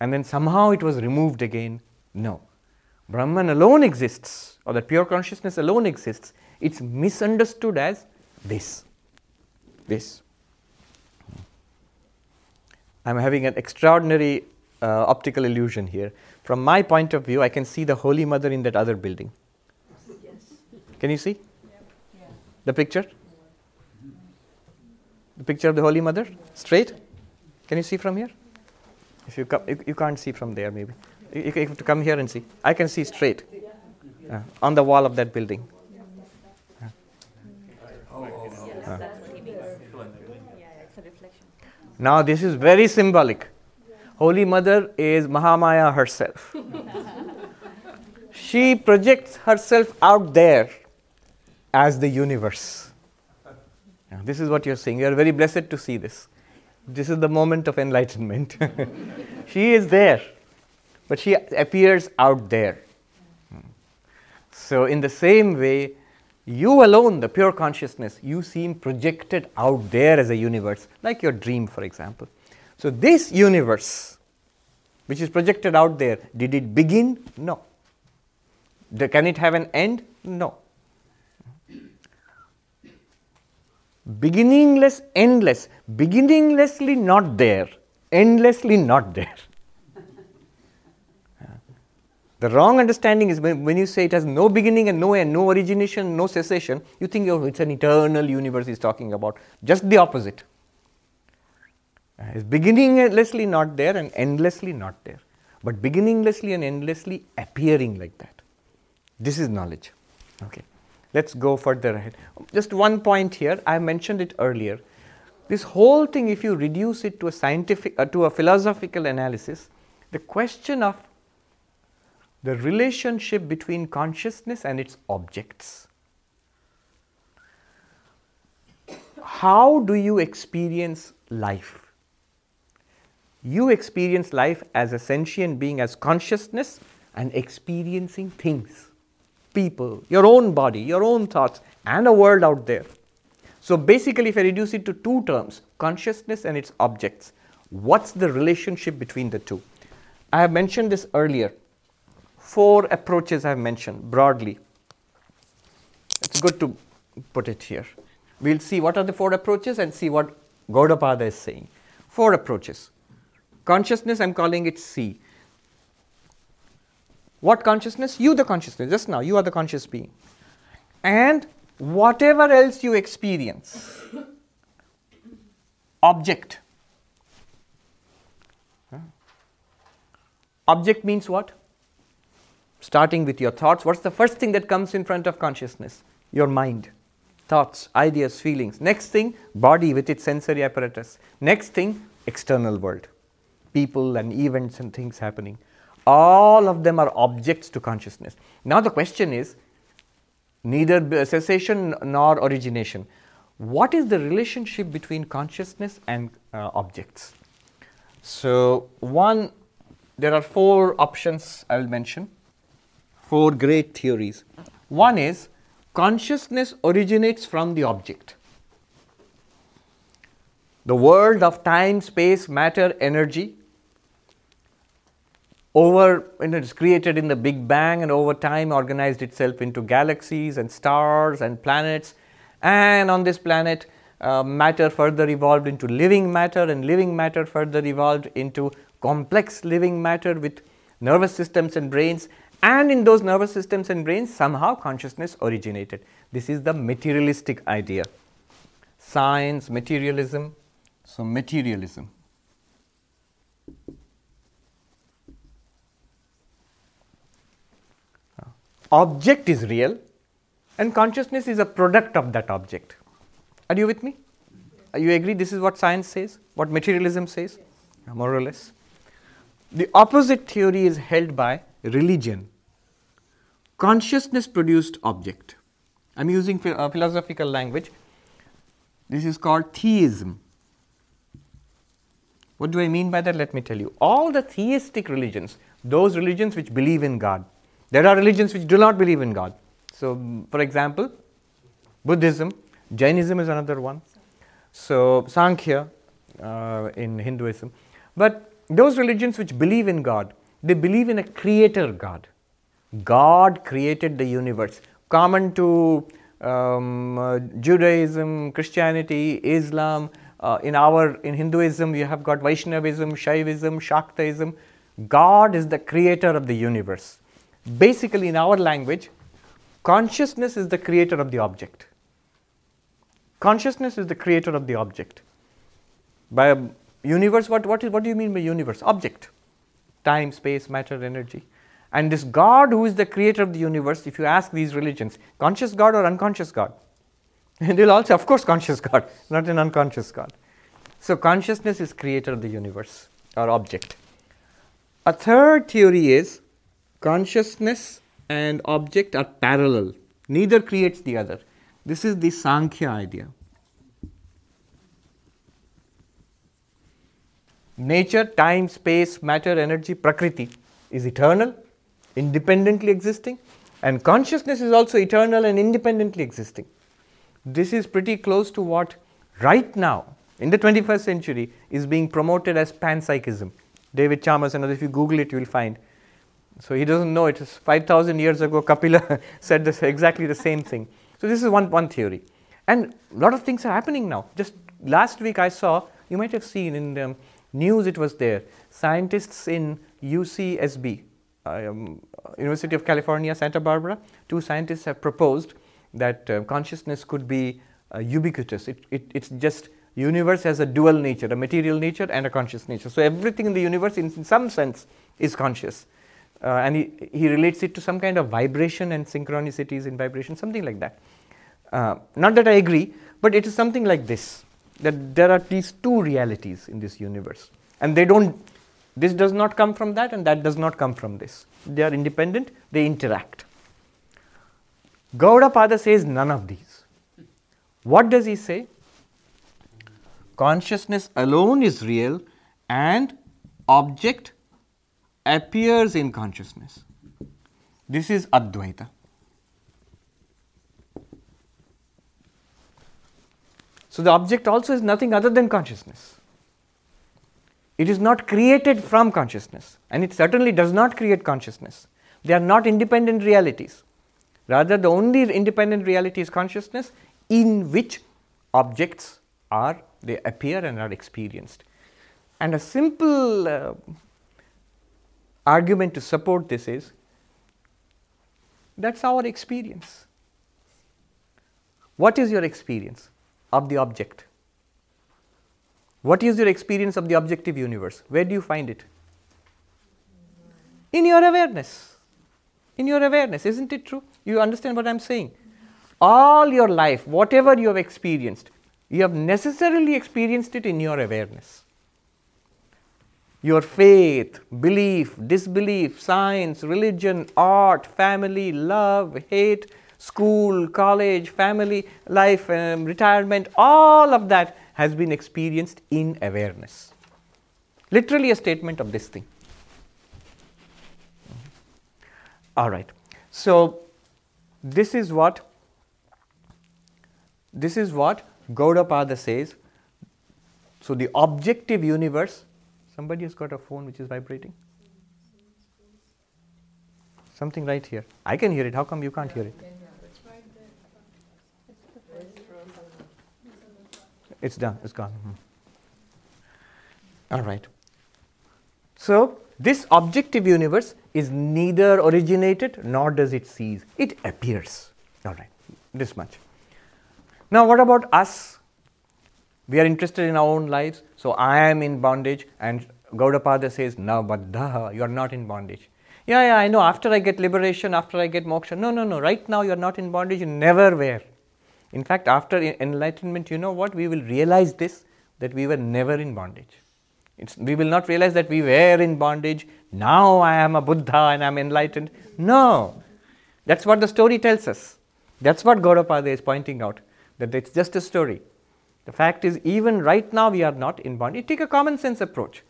and then somehow it was removed again. No. Brahman alone exists, or that pure consciousness alone exists. It's misunderstood as this. This. I'm having an extraordinary uh, optical illusion here. From my point of view, I can see the Holy Mother in that other building. Can you see? The picture? The picture of the Holy Mother? Straight? Can you see from here? If you come, you, you can't see from there, maybe. You, you have to come here and see. I can see straight uh, on the wall of that building. Now, this is very symbolic. Holy Mother is Mahamaya herself. she projects herself out there as the universe. Now, This is what you're saying. You are very blessed to see this. This is the moment of enlightenment. she is there, but she appears out there. So, in the same way, you alone, the pure consciousness, you seem projected out there as a universe, like your dream, for example. So, this universe, which is projected out there, did it begin? No. Can it have an end? No. Beginningless, endless, beginninglessly not there, endlessly not there. The wrong understanding is when, when you say it has no beginning and no end, no origination, no cessation, you think oh, it's an eternal universe he's talking about. Just the opposite. Uh, It's beginninglessly not there and endlessly not there, but beginninglessly and endlessly appearing like that. This is knowledge. Okay, let's go further ahead. Just one point here. I mentioned it earlier. This whole thing, if you reduce it to a scientific, uh, to a philosophical analysis, the question of the relationship between consciousness and its objects. How do you experience life? You experience life as a sentient being, as consciousness, and experiencing things, people, your own body, your own thoughts, and a world out there. So basically, if I reduce it to two terms consciousness and its objects, what's the relationship between the two? I have mentioned this earlier. Four approaches I have mentioned broadly. It's good to put it here. We'll see what are the four approaches and see what Gaudapada is saying. Four approaches. Consciousness, I'm calling it C. What consciousness? You, the consciousness. Just now, you are the conscious being. And whatever else you experience, object. Object means what? Starting with your thoughts. What's the first thing that comes in front of consciousness? Your mind. Thoughts, ideas, feelings. Next thing, body with its sensory apparatus. Next thing, external world. People and events and things happening. All of them are objects to consciousness. Now the question is neither cessation nor origination. What is the relationship between consciousness and uh, objects? So, one, there are four options I will mention, four great theories. One is consciousness originates from the object. The world of time, space, matter, energy over you know, it's created in the big bang and over time organized itself into galaxies and stars and planets. And on this planet uh, matter further evolved into living matter and living matter further evolved into complex living matter with nervous systems and brains. And in those nervous systems and brains somehow consciousness originated. This is the materialistic idea. Science materialism. So materialism object is real and consciousness is a product of that object. Are you with me? You agree this is what science says, what materialism says? More or less. The opposite theory is held by religion. Consciousness produced object. I'm using uh, philosophical language. This is called theism. What do I mean by that? Let me tell you. All the theistic religions, those religions which believe in God, there are religions which do not believe in God. So, for example, Buddhism, Jainism is another one. So, Sankhya uh, in Hinduism. But those religions which believe in God, they believe in a creator God. God created the universe. Common to um, uh, Judaism, Christianity, Islam, uh, in our in Hinduism, you have got Vaishnavism, Shaivism, Shaktaism. God is the creator of the universe. Basically, in our language, consciousness is the creator of the object. Consciousness is the creator of the object. By universe, what, what, is, what do you mean by universe? Object. Time, space, matter, energy. And this God who is the creator of the universe, if you ask these religions, conscious God or unconscious God? And they'll also, of course, conscious God, not an unconscious God. So, consciousness is creator of the universe or object. A third theory is consciousness and object are parallel, neither creates the other. This is the Sankhya idea. Nature, time, space, matter, energy, Prakriti is eternal, independently existing, and consciousness is also eternal and independently existing. This is pretty close to what right now in the 21st century is being promoted as panpsychism. David Chalmers and others, if you Google it, you will find so he doesn't know. It's 5,000 years ago, Kapila said this, exactly the same thing. So this is one, one theory. And a lot of things are happening now. Just last week I saw, you might have seen in the news it was there, scientists in UCSB, um, University of California, Santa Barbara, two scientists have proposed that uh, consciousness could be uh, ubiquitous. It, it, it's just universe has a dual nature, a material nature and a conscious nature. So everything in the universe, in, in some sense, is conscious. Uh, and he, he relates it to some kind of vibration and synchronicities in vibration, something like that. Uh, not that I agree, but it is something like this that there are these two realities in this universe, and they don't. This does not come from that, and that does not come from this. They are independent. They interact. Gaudapada says none of these. What does he say? Consciousness alone is real, and object appears in consciousness. This is Advaita. So the object also is nothing other than consciousness. It is not created from consciousness, and it certainly does not create consciousness. They are not independent realities. Rather, the only independent reality is consciousness in which objects are, they appear and are experienced. And a simple uh, argument to support this is that's our experience. What is your experience of the object? What is your experience of the objective universe? Where do you find it? In your awareness. In your awareness, isn't it true? You understand what I'm saying? All your life, whatever you have experienced, you have necessarily experienced it in your awareness your faith, belief, disbelief, science, religion, art, family, love, hate, school, college, family, life, um, retirement, all of that has been experienced in awareness. Literally a statement of this thing. All right. So this is what this is what Gaudapada says. So the objective universe Somebody has got a phone which is vibrating. Something right here. I can hear it. How come you can't hear it? It's done. It's gone. Hmm. All right. So, this objective universe is neither originated nor does it cease. It appears. All right. This much. Now, what about us? We are interested in our own lives. So I am in bondage, and Gaudapada says, No, baddha, you are not in bondage. Yeah, yeah, I know. After I get liberation, after I get moksha. No, no, no. Right now you are not in bondage. You never were. In fact, after enlightenment, you know what? We will realize this that we were never in bondage. It's, we will not realize that we were in bondage. Now I am a Buddha and I am enlightened. No. That's what the story tells us. That's what Gaudapada is pointing out. That it's just a story. The fact is, even right now, we are not in bondage. Take a common sense approach.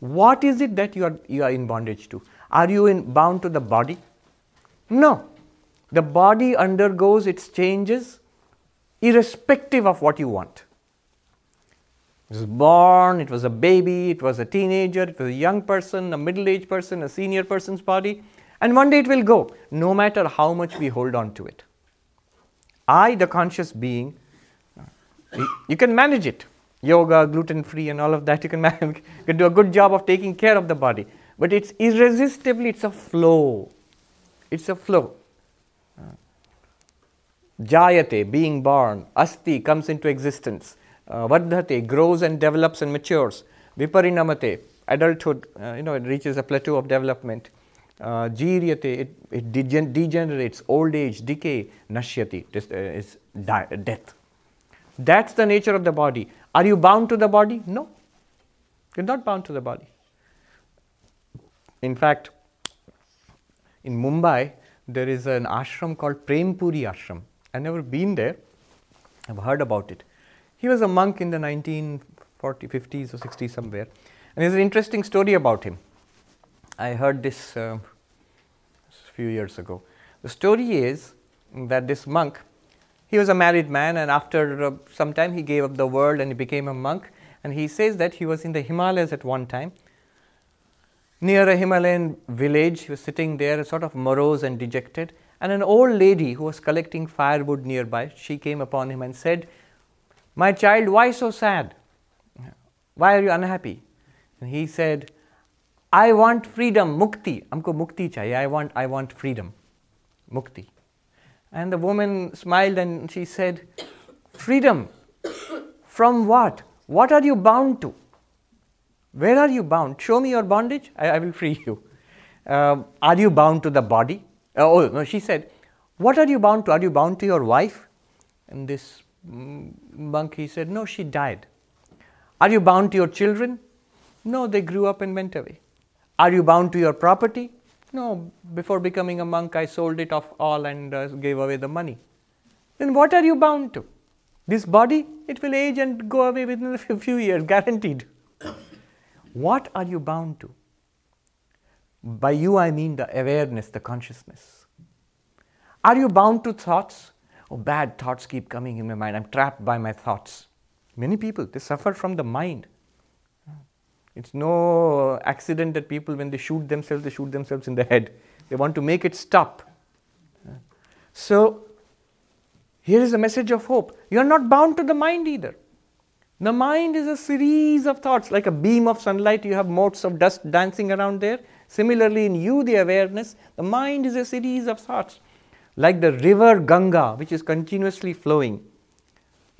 What is it that you are, you are in bondage to? Are you in, bound to the body? No. The body undergoes its changes irrespective of what you want. It was born, it was a baby, it was a teenager, it was a young person, a middle aged person, a senior person's body, and one day it will go, no matter how much we hold on to it. I, the conscious being, you can manage it. Yoga, gluten free, and all of that. You can, can do a good job of taking care of the body. But it's irresistibly, it's a flow. It's a flow. Jayate, being born. Asti comes into existence. Uh, Vardhate, grows and develops and matures. Viparinamate, adulthood, uh, you know, it reaches a plateau of development. Uh, Jiryate, it, it degen- degenerates, old age, decay. Nashyati, uh, is di- death. That's the nature of the body. Are you bound to the body? No. You're not bound to the body. In fact, in Mumbai, there is an ashram called Prempuri Ashram. I've never been there, I've heard about it. He was a monk in the 1940s, 50s, or 60s, somewhere. And there's an interesting story about him. I heard this uh, a few years ago. The story is that this monk, he was a married man, and after uh, some time, he gave up the world and he became a monk. And he says that he was in the Himalayas at one time. Near a Himalayan village, he was sitting there, sort of morose and dejected. And an old lady who was collecting firewood nearby, she came upon him and said, My child, why so sad? Why are you unhappy? And he said, I want freedom, mukti. Amko mukti chahiye. I want, I want freedom, mukti. And the woman smiled and she said, Freedom. From what? What are you bound to? Where are you bound? Show me your bondage, I, I will free you. Uh, are you bound to the body? Uh, oh, no, she said, What are you bound to? Are you bound to your wife? And this monk, he said, No, she died. Are you bound to your children? No, they grew up and went away. Are you bound to your property? No, before becoming a monk, I sold it off all and uh, gave away the money. Then what are you bound to? This body, it will age and go away within a few years, guaranteed. what are you bound to? By you, I mean the awareness, the consciousness. Are you bound to thoughts? Oh, bad thoughts keep coming in my mind. I'm trapped by my thoughts. Many people, they suffer from the mind. It's no accident that people, when they shoot themselves, they shoot themselves in the head. They want to make it stop. So, here is a message of hope. You are not bound to the mind either. The mind is a series of thoughts, like a beam of sunlight, you have motes of dust dancing around there. Similarly, in you, the awareness, the mind is a series of thoughts, like the river Ganga, which is continuously flowing.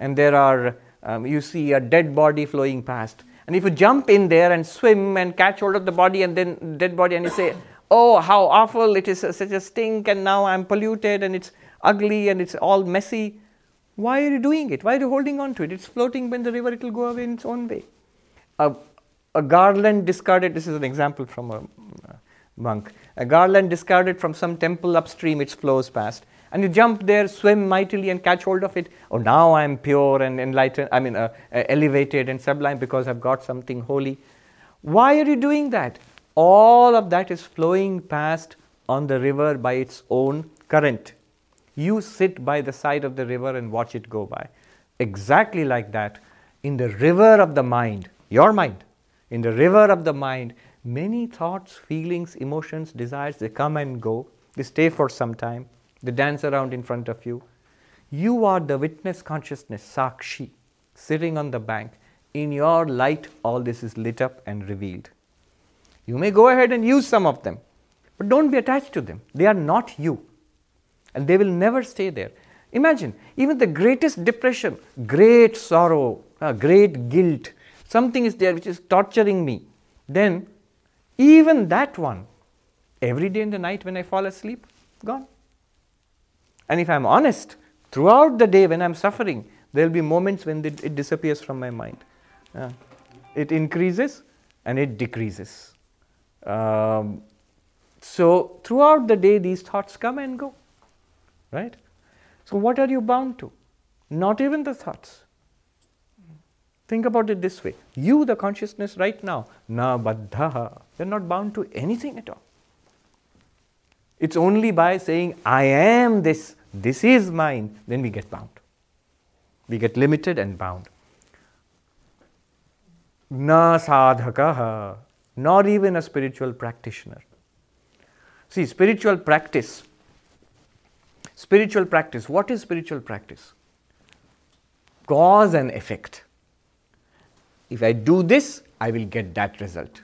And there are, um, you see a dead body flowing past. And if you jump in there and swim and catch hold of the body and then dead body and you say, oh, how awful, it is such a stink and now I'm polluted and it's ugly and it's all messy. Why are you doing it? Why are you holding on to it? It's floating in the river, it will go away in its own way. A, a garland discarded, this is an example from a, a monk. A garland discarded from some temple upstream, it flows past and you jump there, swim mightily, and catch hold of it. Oh, now I'm pure and enlightened, I mean, uh, uh, elevated and sublime because I've got something holy. Why are you doing that? All of that is flowing past on the river by its own current. You sit by the side of the river and watch it go by. Exactly like that, in the river of the mind, your mind, in the river of the mind, many thoughts, feelings, emotions, desires, they come and go, they stay for some time they dance around in front of you. You are the witness consciousness, Sakshi, sitting on the bank. In your light, all this is lit up and revealed. You may go ahead and use some of them, but don't be attached to them. They are not you, and they will never stay there. Imagine, even the greatest depression, great sorrow, uh, great guilt, something is there which is torturing me. Then, even that one, every day in the night when I fall asleep, gone. And if I'm honest, throughout the day when I'm suffering, there will be moments when it, it disappears from my mind. Uh, it increases and it decreases. Um, so, throughout the day, these thoughts come and go. Right? So, what are you bound to? Not even the thoughts. Think about it this way you, the consciousness, right now, na baddha, you're not bound to anything at all. It's only by saying, I am this this is mine, then we get bound. We get limited and bound. Na sadhakaha, nor even a spiritual practitioner. See, spiritual practice. Spiritual practice. What is spiritual practice? Cause and effect. If I do this, I will get that result.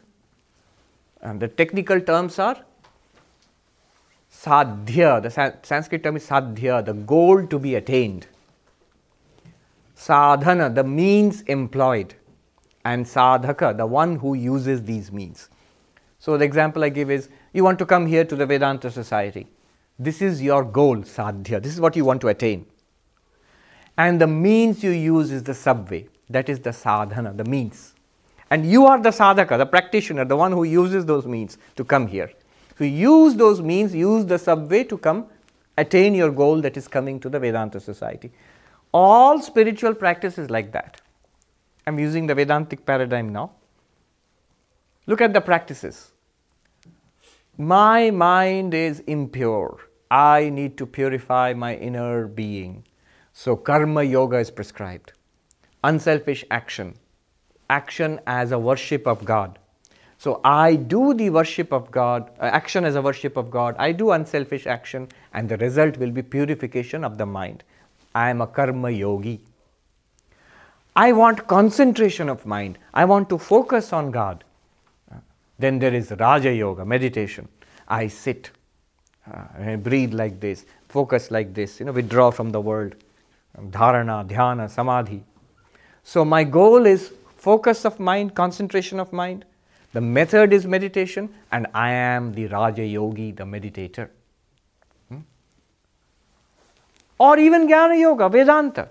And the technical terms are sadhya, the Sanskrit term is sadhya, the goal to be attained. Sadhana, the means employed. And sadhaka, the one who uses these means. So, the example I give is you want to come here to the Vedanta Society. This is your goal, sadhya. This is what you want to attain. And the means you use is the subway. That is the sadhana, the means. And you are the sadhaka, the practitioner, the one who uses those means to come here. So use those means, use the subway to come attain your goal that is coming to the Vedanta society. All spiritual practice is like that. I'm using the Vedantic paradigm now. Look at the practices. My mind is impure. I need to purify my inner being. So, karma yoga is prescribed. Unselfish action, action as a worship of God. So, I do the worship of God, uh, action as a worship of God. I do unselfish action, and the result will be purification of the mind. I am a karma yogi. I want concentration of mind. I want to focus on God. Then there is Raja Yoga, meditation. I sit, uh, I breathe like this, focus like this, you know, withdraw from the world. Dharana, dhyana, samadhi. So my goal is focus of mind, concentration of mind. The method is meditation, and I am the Raja Yogi, the meditator. Hmm? Or even Jnana Yoga, Vedanta.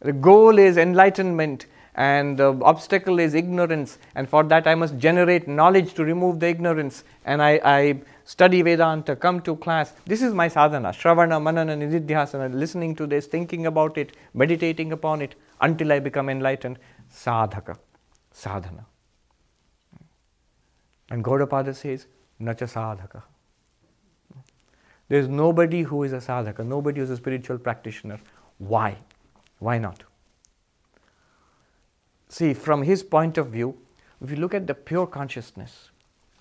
The goal is enlightenment and the obstacle is ignorance, and for that I must generate knowledge to remove the ignorance. And I, I study Vedanta, come to class. This is my sadhana, Shravana, Manana, Nididhyasana, listening to this, thinking about it, meditating upon it until I become enlightened. Sadhaka, sadhana. And Gaudapada says, Nacha sadhaka. There is nobody who is a sadhaka, nobody who is a spiritual practitioner. Why? Why not? See, from his point of view, if you look at the pure consciousness,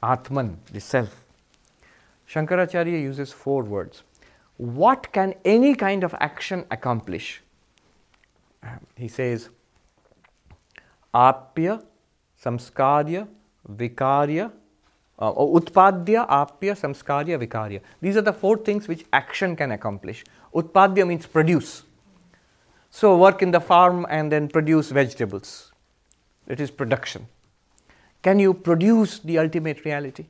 Atman, the self, Shankaracharya uses four words. What can any kind of action accomplish? He says, Apya, Samskarya, Vikarya, uh, Utpadya, Apya, Samskarya, Vikarya. These are the four things which action can accomplish. Utpadya means produce. So, work in the farm and then produce vegetables. It is production. Can you produce the ultimate reality?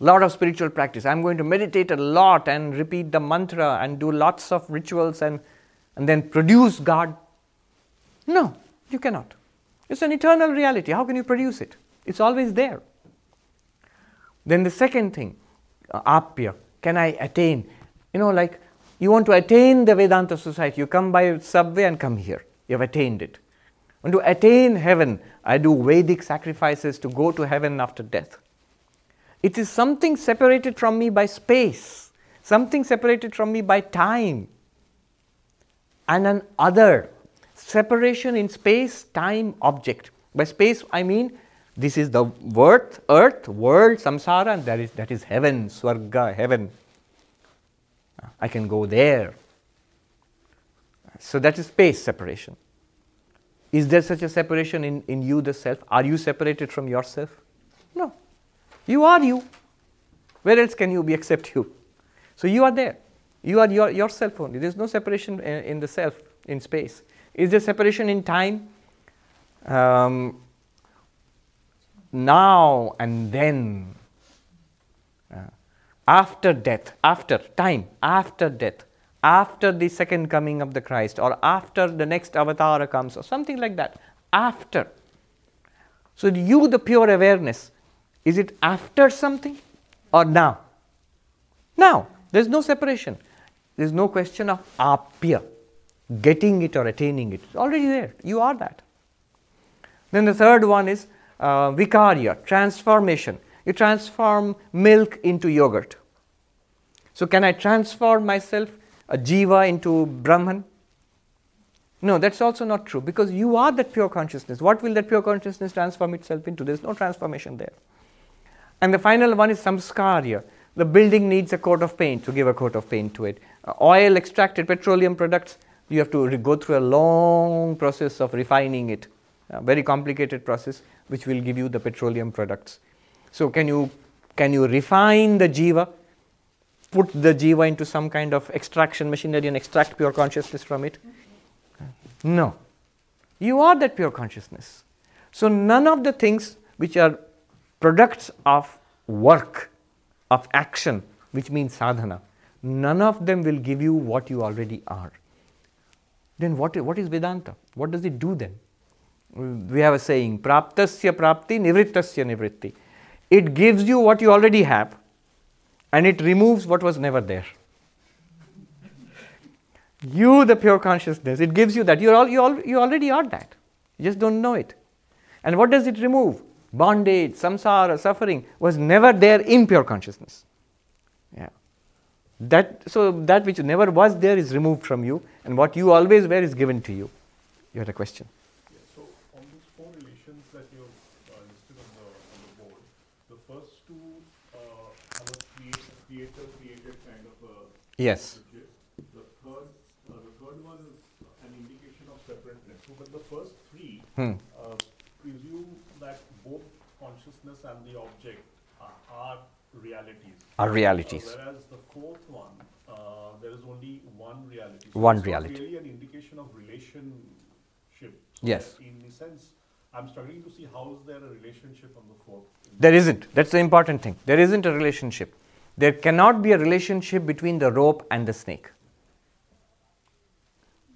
Lot of spiritual practice. I'm going to meditate a lot and repeat the mantra and do lots of rituals and, and then produce God. No, you cannot. It's an eternal reality. How can you produce it? It's always there. Then the second thing, uh, apya, can I attain? You know, like you want to attain the Vedanta society, you come by subway and come here. You have attained it. And to attain heaven, I do Vedic sacrifices to go to heaven after death. It is something separated from me by space, something separated from me by time, and an other separation in space time object. By space, I mean this is the earth, earth, world, samsara, and that is, that is heaven, swarga, heaven. I can go there. So that is space separation. Is there such a separation in, in you, the self? Are you separated from yourself? No. You are you. Where else can you be except you? So you are there. You are your, yourself only. There's no separation in, in the self, in space. Is there separation in time? Um, now and then. Uh, after death, after time, after death after the second coming of the Christ or after the next avatar comes or something like that. After. So, you, the pure awareness, is it after something or now? Now, there's no separation. There's no question of apya, getting it or attaining it. It's already there. You are that. Then the third one is uh, vikarya, transformation. You transform milk into yogurt. So, can I transform myself a jiva into Brahman? No, that's also not true because you are that pure consciousness. What will that pure consciousness transform itself into? There's no transformation there. And the final one is samskarya. The building needs a coat of paint to give a coat of paint to it. Uh, oil extracted petroleum products, you have to go through a long process of refining it, a very complicated process which will give you the petroleum products. So, can you, can you refine the jiva put the jiva into some kind of extraction machinery and extract pure consciousness from it? No. You are that pure consciousness. So, none of the things which are products of work, of action, which means sadhana, none of them will give you what you already are. Then, what, what is Vedanta? What does it do then? We have a saying, praptasya prapti, nivrittasya nivritti. It gives you what you already have and it removes what was never there. You, the pure consciousness, it gives you that. You're all, you, all, you already are that. You just don't know it. And what does it remove? bondage, samsara, suffering was never there in pure consciousness. Yeah. That so that which never was there is removed from you, and what you always were is given to you. You had a question. Yeah, so on those four relations that you've uh, listed on the, on the board, the first two uh, have a create, creator created kind of a Yes. The third, uh, the third one is an indication of separateness. So, but the first three Hmm. uh, presume that both consciousness and the object are, are realities. Are realities. Uh, whereas the fourth one, uh, there is only one reality. One it's reality. really an indication of relationship. So Yes. In a sense, I'm struggling to see how is there a relationship on the fourth. There isn't. That's the important thing. There isn't a relationship. There cannot be a relationship between the rope and the snake.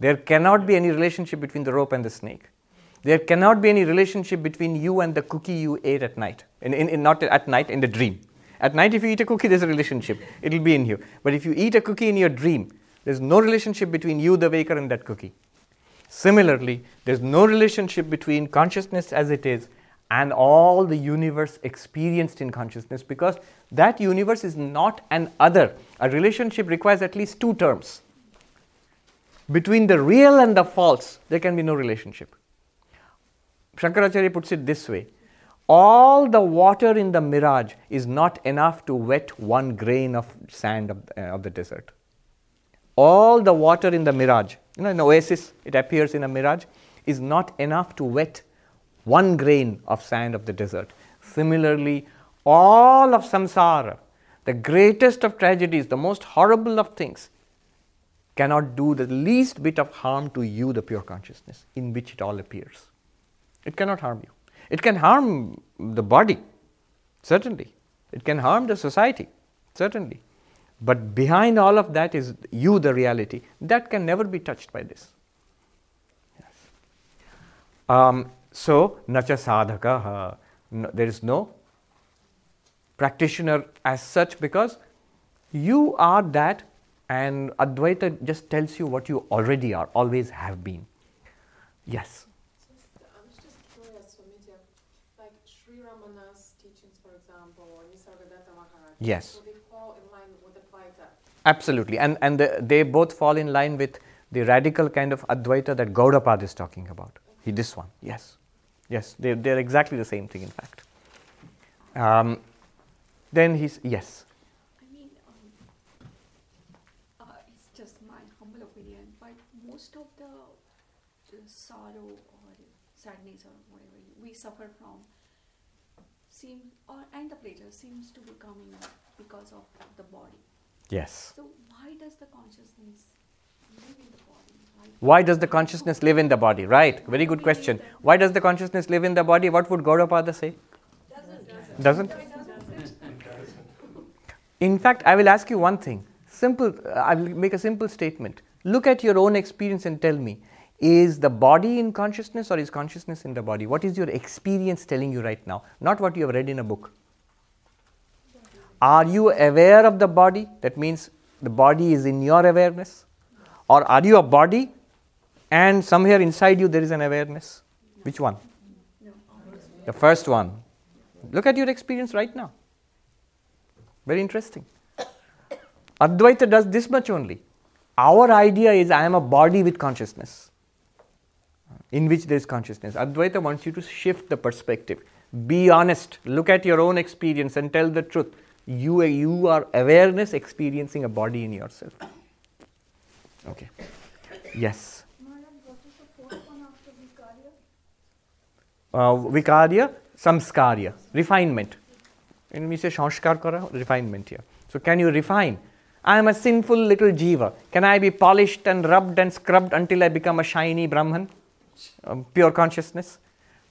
There cannot be any relationship between the rope and the snake. There cannot be any relationship between you and the cookie you ate at night. In, in, in, not at night, in the dream. At night, if you eat a cookie, there's a relationship. It'll be in you. But if you eat a cookie in your dream, there's no relationship between you, the waker, and that cookie. Similarly, there's no relationship between consciousness as it is and all the universe experienced in consciousness because that universe is not an other. A relationship requires at least two terms. Between the real and the false, there can be no relationship. Shankaracharya puts it this way all the water in the mirage is not enough to wet one grain of sand of, uh, of the desert all the water in the mirage, you know, in oasis, it appears in a mirage, is not enough to wet one grain of sand of the desert. Similarly, all of samsara, the greatest of tragedies, the most horrible of things, cannot do the least bit of harm to you, the pure consciousness, in which it all appears. It cannot harm you. It can harm the body, certainly. It can harm the society, certainly. But behind all of that is you, the reality. That can never be touched by this. Yes. Um, so, nacha sadhaka, no, there is no practitioner as such because you are that and Advaita just tells you what you already are, always have been. Yes. Like Sri Ramana's teachings, for example, or Nisargadatta. Yes. So they fall in line with the Advaita. Absolutely. And, and the, they both fall in line with the radical kind of Advaita that Gaudapad is talking about. He, this one, yes. Yes, they're, they're exactly the same thing, in fact. Um, then he's, yes. I mean, um, uh, it's just my humble opinion, but most of the uh, sorrow or sadness or whatever we suffer from seem or and the pleasure seems to be coming because of the body. Yes. So why does the consciousness live in the body? Why, does the consciousness live in the body? Right, very good question. Why does the consciousness live in the body? What would Gaudapada say? Doesn't. In fact, I will ask you one thing. Simple, I will make a simple statement. Look at your own experience and tell me is the body in consciousness or is consciousness in the body? What is your experience telling you right now? Not what you have read in a book. Are you aware of the body? That means the body is in your awareness. Or are you a body and somewhere inside you there is an awareness? Which one? The first one. Look at your experience right now. Very interesting. Advaita does this much only. Our idea is I am a body with consciousness, in which there is consciousness. Advaita wants you to shift the perspective. Be honest. Look at your own experience and tell the truth. You, you are awareness experiencing a body in yourself. Okay. Yes. Maharaj, what is the fourth one after Vikarya? Uh, vikarya, samskarya, refinement. And we say sanskar kara, refinement here. So can you refine? I am a sinful little jiva. Can I be polished and rubbed and scrubbed until I become a shiny Brahman? Um, pure consciousness?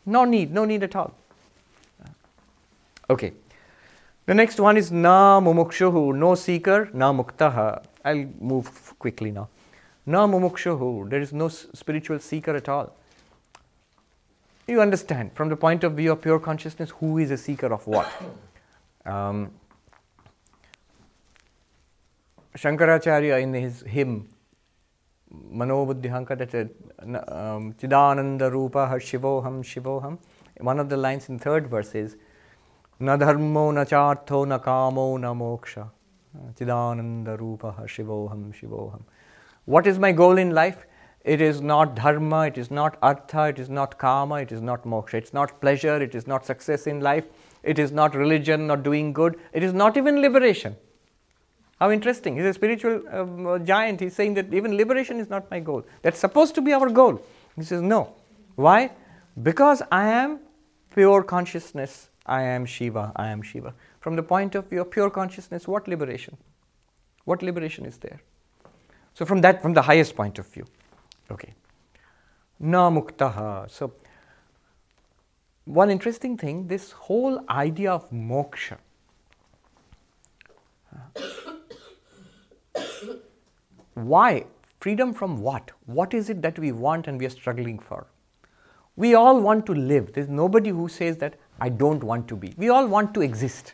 No need, no need at all. Okay. The next one is na mumukshuhu, no seeker, na muktaha. I'll move quickly now. Na mumukshuhu, there is no spiritual seeker at all. You understand, from the point of view of pure consciousness, who is a seeker of what? Um, Shankaracharya in his hymn, Manobuddhihanka, that said, um, Chidananda Rupa Shivoham Shivoham, one of the lines in third verse is Na dharmo na chartho na kamo na moksha chidananda rupaha shivoham shivoham. What is my goal in life? It is not dharma, it is not artha, it is not kama, it is not moksha. It's not pleasure, it is not success in life, it is not religion, not doing good, it is not even liberation. How interesting. He's a spiritual um, giant. He's saying that even liberation is not my goal. That's supposed to be our goal. He says, no. Why? Because I am pure consciousness. I am Shiva. I am Shiva. From the point of view of pure consciousness, what liberation? What liberation is there? So, from that, from the highest point of view. Okay. Na muktaha. So, one interesting thing this whole idea of moksha. Why? Freedom from what? What is it that we want and we are struggling for? We all want to live. There's nobody who says that I don't want to be. We all want to exist.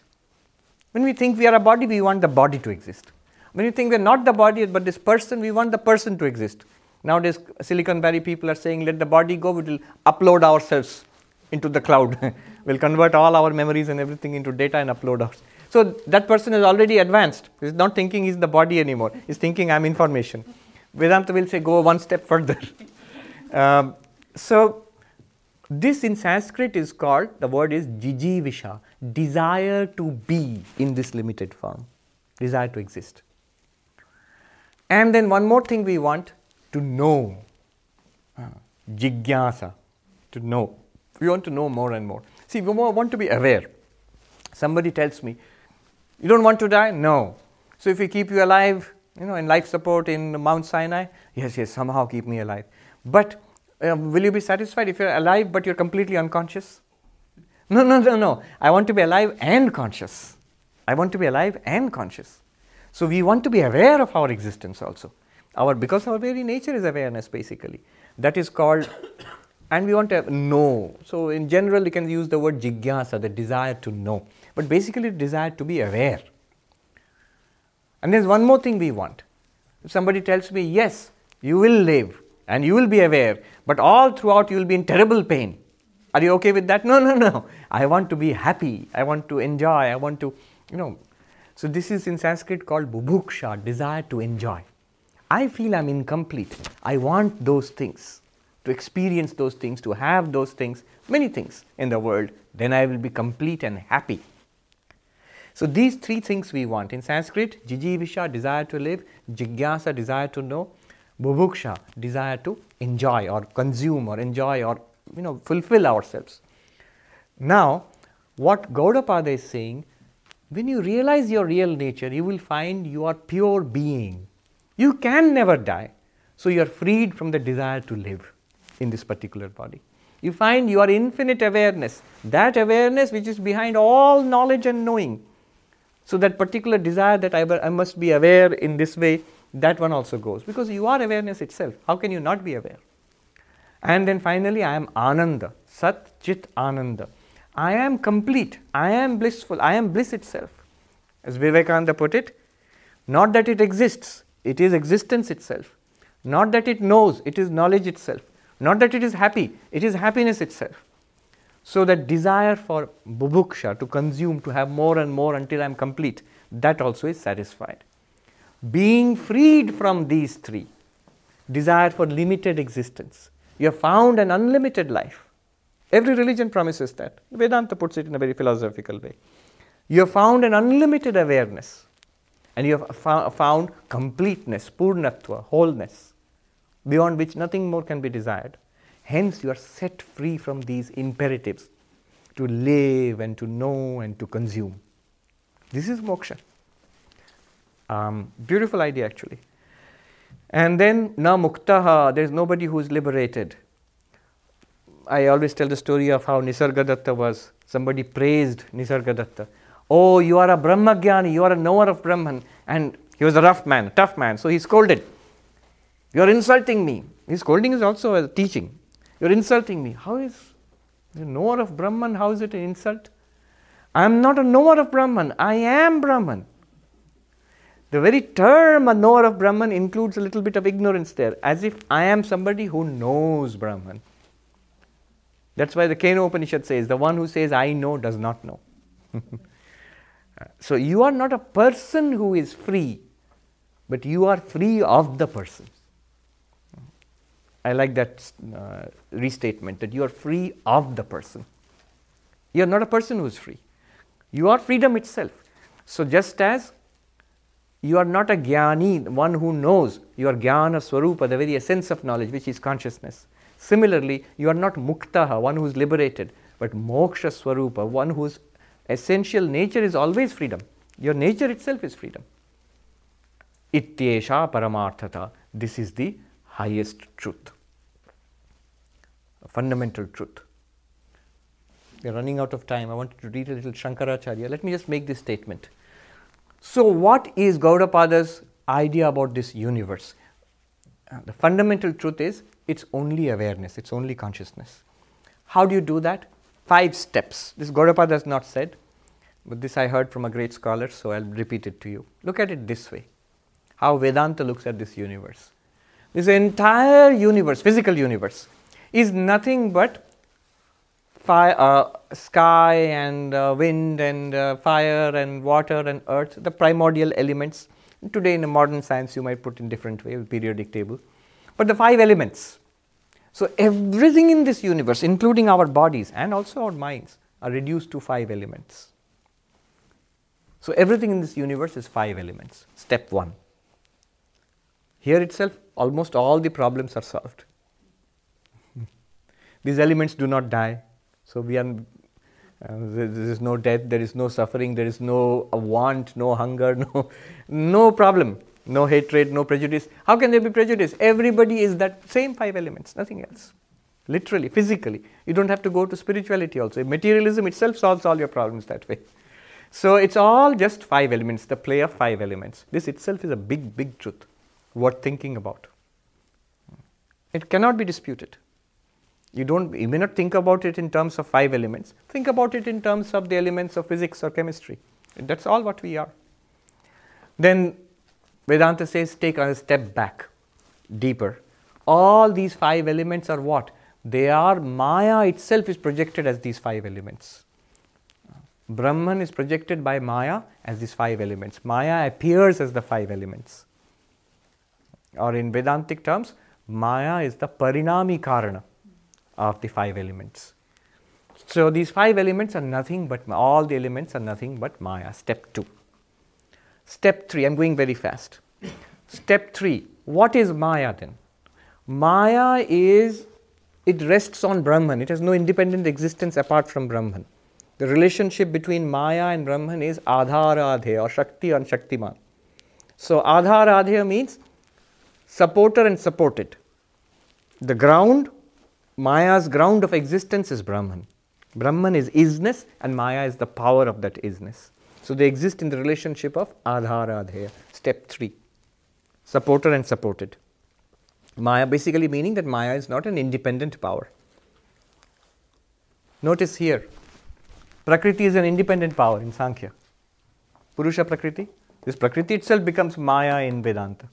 When we think we are a body, we want the body to exist. When you think we're not the body but this person, we want the person to exist. Nowadays, Silicon Valley people are saying, let the body go, we will upload ourselves into the cloud. we'll convert all our memories and everything into data and upload ours. So that person is already advanced. He's not thinking he's the body anymore. He's thinking I'm information. Vedanta will say, go one step further. um, so this in Sanskrit is called, the word is jijivisha, desire to be in this limited form, desire to exist. And then one more thing we want to know. Uh, jigyasa, to know. We want to know more and more. See, we want to be aware. Somebody tells me, You don't want to die? No. So if we keep you alive, you know, in life support in Mount Sinai, yes, yes, somehow keep me alive. But um, will you be satisfied if you're alive but you're completely unconscious? No, no, no, no. I want to be alive and conscious. I want to be alive and conscious. So we want to be aware of our existence also. Our because our very nature is awareness basically. That is called and we want to know. So in general you can use the word jigyasa, the desire to know. But basically desire to be aware. And there's one more thing we want. If somebody tells me, yes, you will live and you will be aware, but all throughout you will be in terrible pain. Are you okay with that? No, no, no. I want to be happy. I want to enjoy. I want to, you know. So this is in Sanskrit called bubhuksha, desire to enjoy. I feel I'm incomplete. I want those things, to experience those things, to have those things, many things in the world. Then I will be complete and happy. So these three things we want. In Sanskrit, jijivisha, desire to live, jigyasa, desire to know, bubhuksha, desire to enjoy or consume or enjoy or you know fulfill ourselves. Now, what Gaudapada is saying, when you realize your real nature, you will find you are pure being. You can never die. So you are freed from the desire to live in this particular body. You find you are infinite awareness, that awareness which is behind all knowledge and knowing so that particular desire that I, I must be aware in this way, that one also goes because you are awareness itself. How can you not be aware? And then finally, I am Ananda, Sat Chit Ananda. I am complete, I am blissful, I am bliss itself. As Vivekananda put it, not that it exists, it is existence itself. Not that it knows, it is knowledge itself. Not that it is happy, it is happiness itself. So that desire for bubhuksha, to consume, to have more and more until I am complete, that also is satisfied. Being freed from these three, desire for limited existence, you have found an unlimited life. Every religion promises that. Vedanta puts it in a very philosophical way. You have found an unlimited awareness and you have found completeness, purnatva, wholeness, beyond which nothing more can be desired. Hence, you are set free from these imperatives to live and to know and to consume. This is moksha. Um, beautiful idea, actually. And then, na muktaha, there is nobody who is liberated. I always tell the story of how Nisargadatta was. Somebody praised Nisargadatta. Oh, you are a Brahmagyani, you are a knower of Brahman. And he was a rough man, a tough man, so he scolded. You are insulting me. His scolding is also a teaching. You're insulting me. How is the knower of Brahman? How is it an insult? I am not a knower of Brahman. I am Brahman. The very term a knower of Brahman includes a little bit of ignorance there, as if I am somebody who knows Brahman. That's why the Kena Upanishad says, the one who says, I know, does not know. so you are not a person who is free, but you are free of the person. I like that uh, restatement that you are free of the person. You are not a person who is free. You are freedom itself. So, just as you are not a jnani, one who knows, you are jnana swarupa, the very essence of knowledge, which is consciousness. Similarly, you are not muktaha, one who is liberated, but moksha swarupa, one whose essential nature is always freedom. Your nature itself is freedom. Ityesha paramarthata. This is the highest truth, a fundamental truth. We are running out of time. I wanted to read a little Shankaracharya. Let me just make this statement. So, what is Gaudapada's idea about this universe? Uh, the fundamental truth is it's only awareness, it's only consciousness. How do you do that? Five steps. This Gaudapada has not said, but this I heard from a great scholar, so I'll repeat it to you. Look at it this way how Vedanta looks at this universe. This entire universe, physical universe, is nothing but fire, uh, sky and uh, wind and uh, fire and water and earth, the primordial elements. Today, in a modern science, you might put in different way, periodic table. But the five elements. So everything in this universe, including our bodies and also our minds, are reduced to five elements. So everything in this universe is five elements. Step one. Here itself, almost all the problems are solved. These elements do not die. So we are, uh, there is no death, there is no suffering, there is no uh, want, no hunger, no, no problem, no hatred, no prejudice. How can there be prejudice? Everybody is that same five elements, nothing else. Literally, physically. You don't have to go to spirituality also. Materialism itself solves all your problems that way. So it's all just five elements, the play of five elements. This itself is a big, big truth worth thinking about. Hmm. It cannot be disputed. You don't you may not think about it in terms of five elements. Think about it in terms of the elements of physics or chemistry. That's all what we are. Then Vedanta says take a step back, deeper. All these five elements are what? They are Maya itself is projected as these five elements. Brahman is projected by Maya as these five elements. Maya appears as the five elements. Or in Vedantic terms, Maya is the parinami karana of the five elements. So these five elements are nothing but all the elements are nothing but Maya. Step two. Step three, I'm going very fast. Step three, what is Maya then? Maya is, it rests on Brahman, it has no independent existence apart from Brahman. The relationship between Maya and Brahman is Adhara or Shakti and Shaktiman. So Adhara means supporter and supported. The ground Maya's ground of existence is Brahman. Brahman is isness and Maya is the power of that isness. So they exist in the relationship of Adhara Adheya. Step 3. Supporter and supported. Maya basically meaning that Maya is not an independent power. Notice here, Prakriti is an independent power in Sankhya. Purusha Prakriti. This Prakriti itself becomes Maya in Vedanta.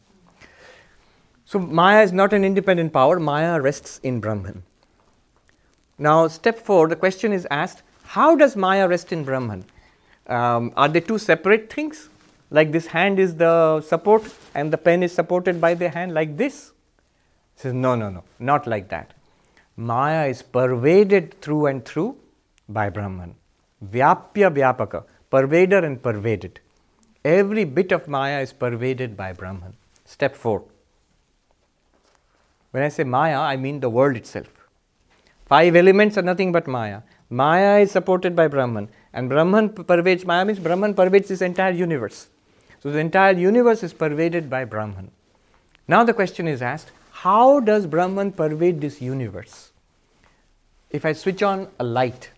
So Maya is not an independent power, Maya rests in Brahman. Now, step four, the question is asked how does Maya rest in Brahman? Um, are they two separate things? Like this hand is the support and the pen is supported by the hand, like this? He says, no, no, no, not like that. Maya is pervaded through and through by Brahman. Vyapya Vyapaka, pervader and pervaded. Every bit of Maya is pervaded by Brahman. Step 4. When I say Maya, I mean the world itself. Five elements are nothing but Maya. Maya is supported by Brahman, and Brahman pervades Maya means Brahman pervades this entire universe. So the entire universe is pervaded by Brahman. Now the question is asked how does Brahman pervade this universe? If I switch on a light,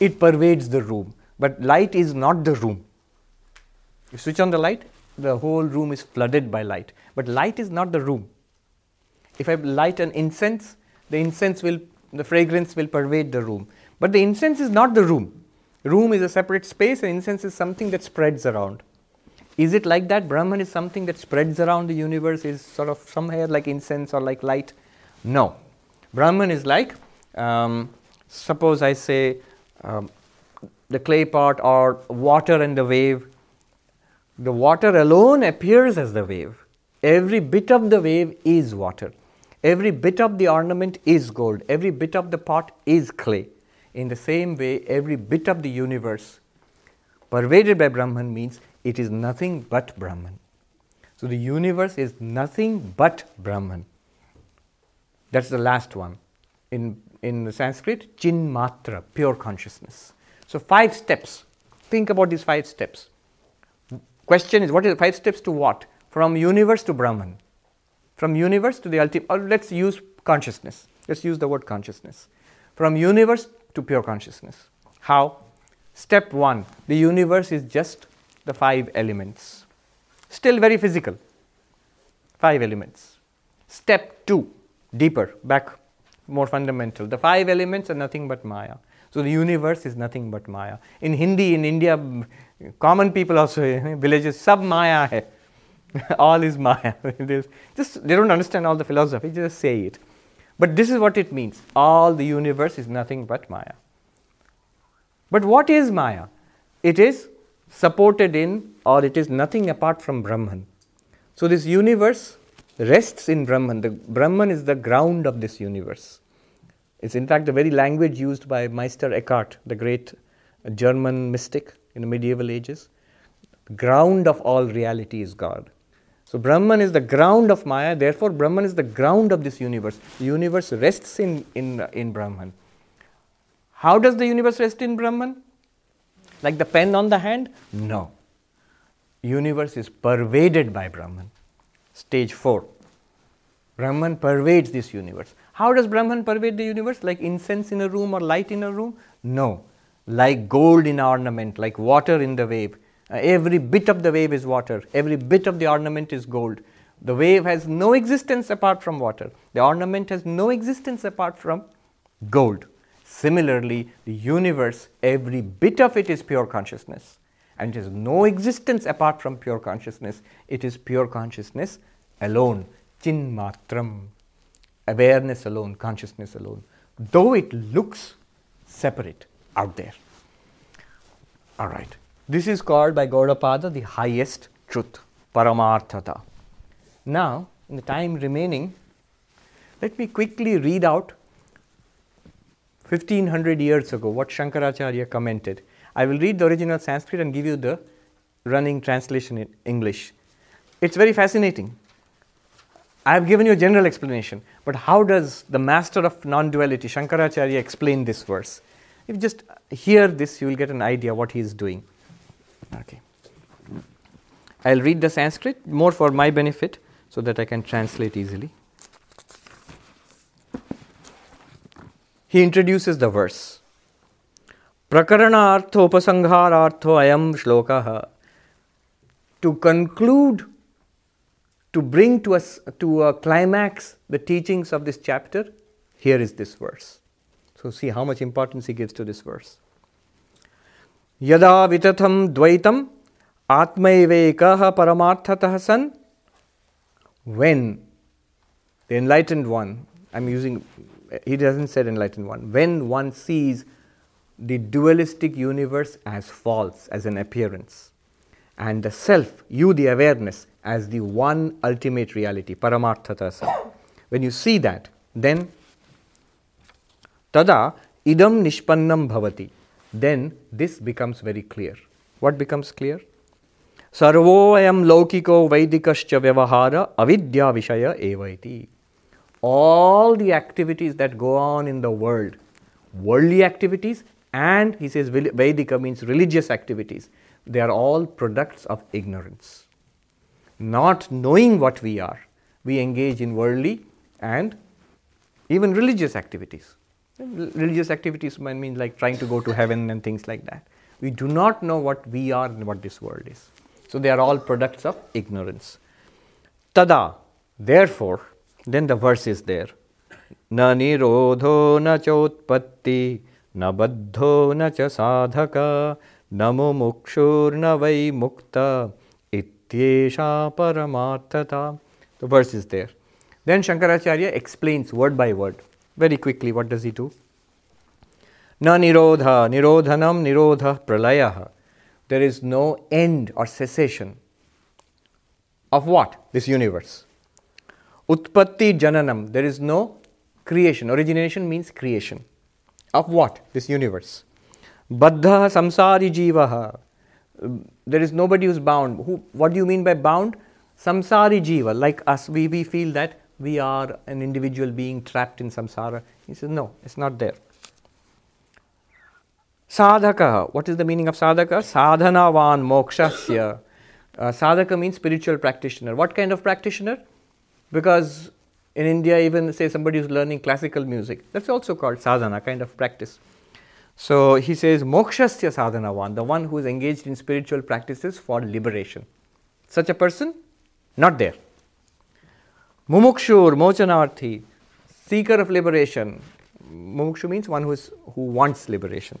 it pervades the room, but light is not the room. You switch on the light, the whole room is flooded by light, but light is not the room. If I light an incense, the incense will the fragrance will pervade the room. But the incense is not the room. Room is a separate space, and incense is something that spreads around. Is it like that? Brahman is something that spreads around the universe, is sort of somewhere like incense or like light? No. Brahman is like um, suppose I say um, the clay pot or water and the wave, the water alone appears as the wave. Every bit of the wave is water. Every bit of the ornament is gold. Every bit of the pot is clay. In the same way, every bit of the universe pervaded by Brahman means it is nothing but Brahman. So the universe is nothing but Brahman. That's the last one. In, in Sanskrit, Chin Matra, pure consciousness. So, five steps. Think about these five steps. Question is what is five steps to what? From universe to Brahman. From universe to the ultimate, let's use consciousness. Let's use the word consciousness. From universe to pure consciousness. How? Step one the universe is just the five elements. Still very physical. Five elements. Step two, deeper, back, more fundamental. The five elements are nothing but Maya. So the universe is nothing but Maya. In Hindi, in India, common people also, villages, sub Maya hai. all is Maya. just, they don't understand all the philosophy, just say it. But this is what it means. All the universe is nothing but Maya. But what is Maya? It is supported in, or it is nothing apart from Brahman. So this universe rests in Brahman. The Brahman is the ground of this universe. It's in fact the very language used by Meister Eckhart, the great German mystic in the medieval ages. The ground of all reality is God. So Brahman is the ground of Maya, therefore Brahman is the ground of this universe. The universe rests in, in, in Brahman. How does the universe rest in Brahman? Like the pen on the hand? No. Universe is pervaded by Brahman. Stage 4. Brahman pervades this universe. How does Brahman pervade the universe? Like incense in a room or light in a room? No. Like gold in ornament, like water in the wave. Uh, every bit of the wave is water, every bit of the ornament is gold. The wave has no existence apart from water, the ornament has no existence apart from gold. Similarly, the universe, every bit of it is pure consciousness, and it has no existence apart from pure consciousness. It is pure consciousness alone, chin matram awareness alone, consciousness alone, though it looks separate out there. All right. This is called by Gaudapada the highest truth, Paramarthata. Now, in the time remaining, let me quickly read out 1500 years ago what Shankaracharya commented. I will read the original Sanskrit and give you the running translation in English. It's very fascinating. I have given you a general explanation, but how does the master of non duality, Shankaracharya, explain this verse? If you just hear this, you will get an idea what he is doing. Okay. I'll read the Sanskrit more for my benefit so that I can translate easily. He introduces the verse. Prakaranaarthopasangharaartho ayam shlokaha. To conclude to bring to us to a climax the teachings of this chapter, here is this verse. So see how much importance he gives to this verse. Yada vitatham dvaitam atmaivekaha paramarthatah san when? The enlightened one, I'm using, he doesn't say enlightened one, when one sees the dualistic universe as false, as an appearance, and the self, you, the awareness, as the one ultimate reality, Paramarthata When you see that, then tada idam nishpannam bhavati. Then this becomes very clear. What becomes clear? Sarvoayam laukiko vaidikascha vyavahara avidya vishaya evaiti. All the activities that go on in the world, worldly activities, and he says Vedika means religious activities, they are all products of ignorance not knowing what we are, we engage in worldly and even religious activities. Religious activities might mean like trying to go to heaven and things like that. We do not know what we are and what this world is. So they are all products of ignorance. Tada, therefore, then the verse is there. Na nirodho na chotpatti na baddho na cha sadhaka na mumukshur na vai mukta Ityesha Paramarthata. The verse is there. Then Shankaracharya explains word by word. Very quickly, what does he do? Na nirodha, nirodhanam, nirodha, pralayah. There is no end or cessation of what? This universe. Utpatti jananam, there is no creation. Origination means creation. Of what? This universe. Baddha samsari jivaha. There is nobody who's bound. Who, what do you mean by bound? Samsari jiva, like us, we, we feel that we are an individual being trapped in samsara. He says, no, it's not there. Sadhaka, what is the meaning of sadhaka? Sadhanavan mokshasya. Uh, sadhaka means spiritual practitioner. What kind of practitioner? Because in India, even say somebody who's learning classical music, that's also called sadhana, kind of practice. So he says, Mokshasya sadhanavan, the one who is engaged in spiritual practices for liberation. Such a person, not there. Mumukshur, mochanarthi, seeker of liberation. Mumukshu means one who, is, who wants liberation.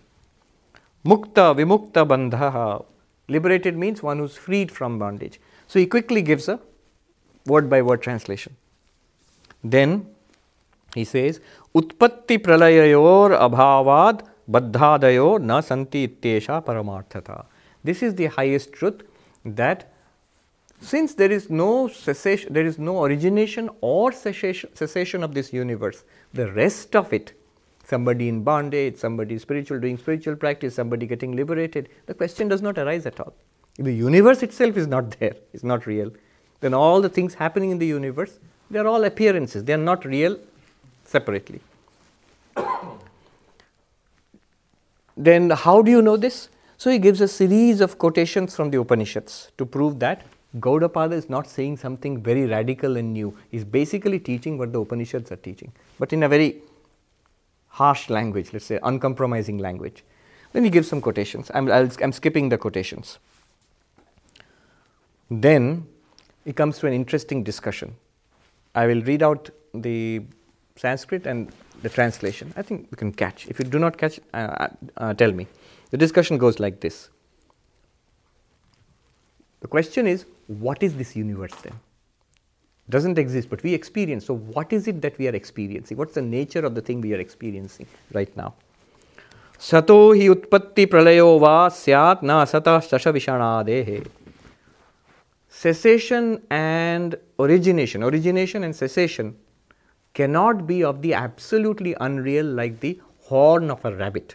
Mukta, vimukta bandhaha. Liberated means one who's freed from bondage. So he quickly gives a word by word translation. Then he says, Utpatti pralayayor abhavad baddhadayo na santi ityesha paramarthata. This is the highest truth that since there is no cessation, there is no origination or cessation, of this universe, the rest of it, somebody in bondage, somebody spiritual doing spiritual practice, somebody getting liberated, the question does not arise at all. If the universe itself is not there, is not real, then all the things happening in the universe, they are all appearances, they are not real separately. then how do you know this? So he gives a series of quotations from the Upanishads to prove that Gaudapada is not saying something very radical and new. He's basically teaching what the Upanishads are teaching, but in a very harsh language, let's say uncompromising language. Then he gives some quotations. I'm, i am skipping the quotations. Then it comes to an interesting discussion. I will read out the Sanskrit and the translation. I think we can catch. If you do not catch, uh, uh, tell me. The discussion goes like this. The question is, what is this universe then? Doesn't exist, but we experience. So, what is it that we are experiencing? What's the nature of the thing we are experiencing right now? Sato hi utpatti pralayo va syat na asata shasha Cessation and origination, origination and cessation cannot be of the absolutely unreal like the horn of a rabbit.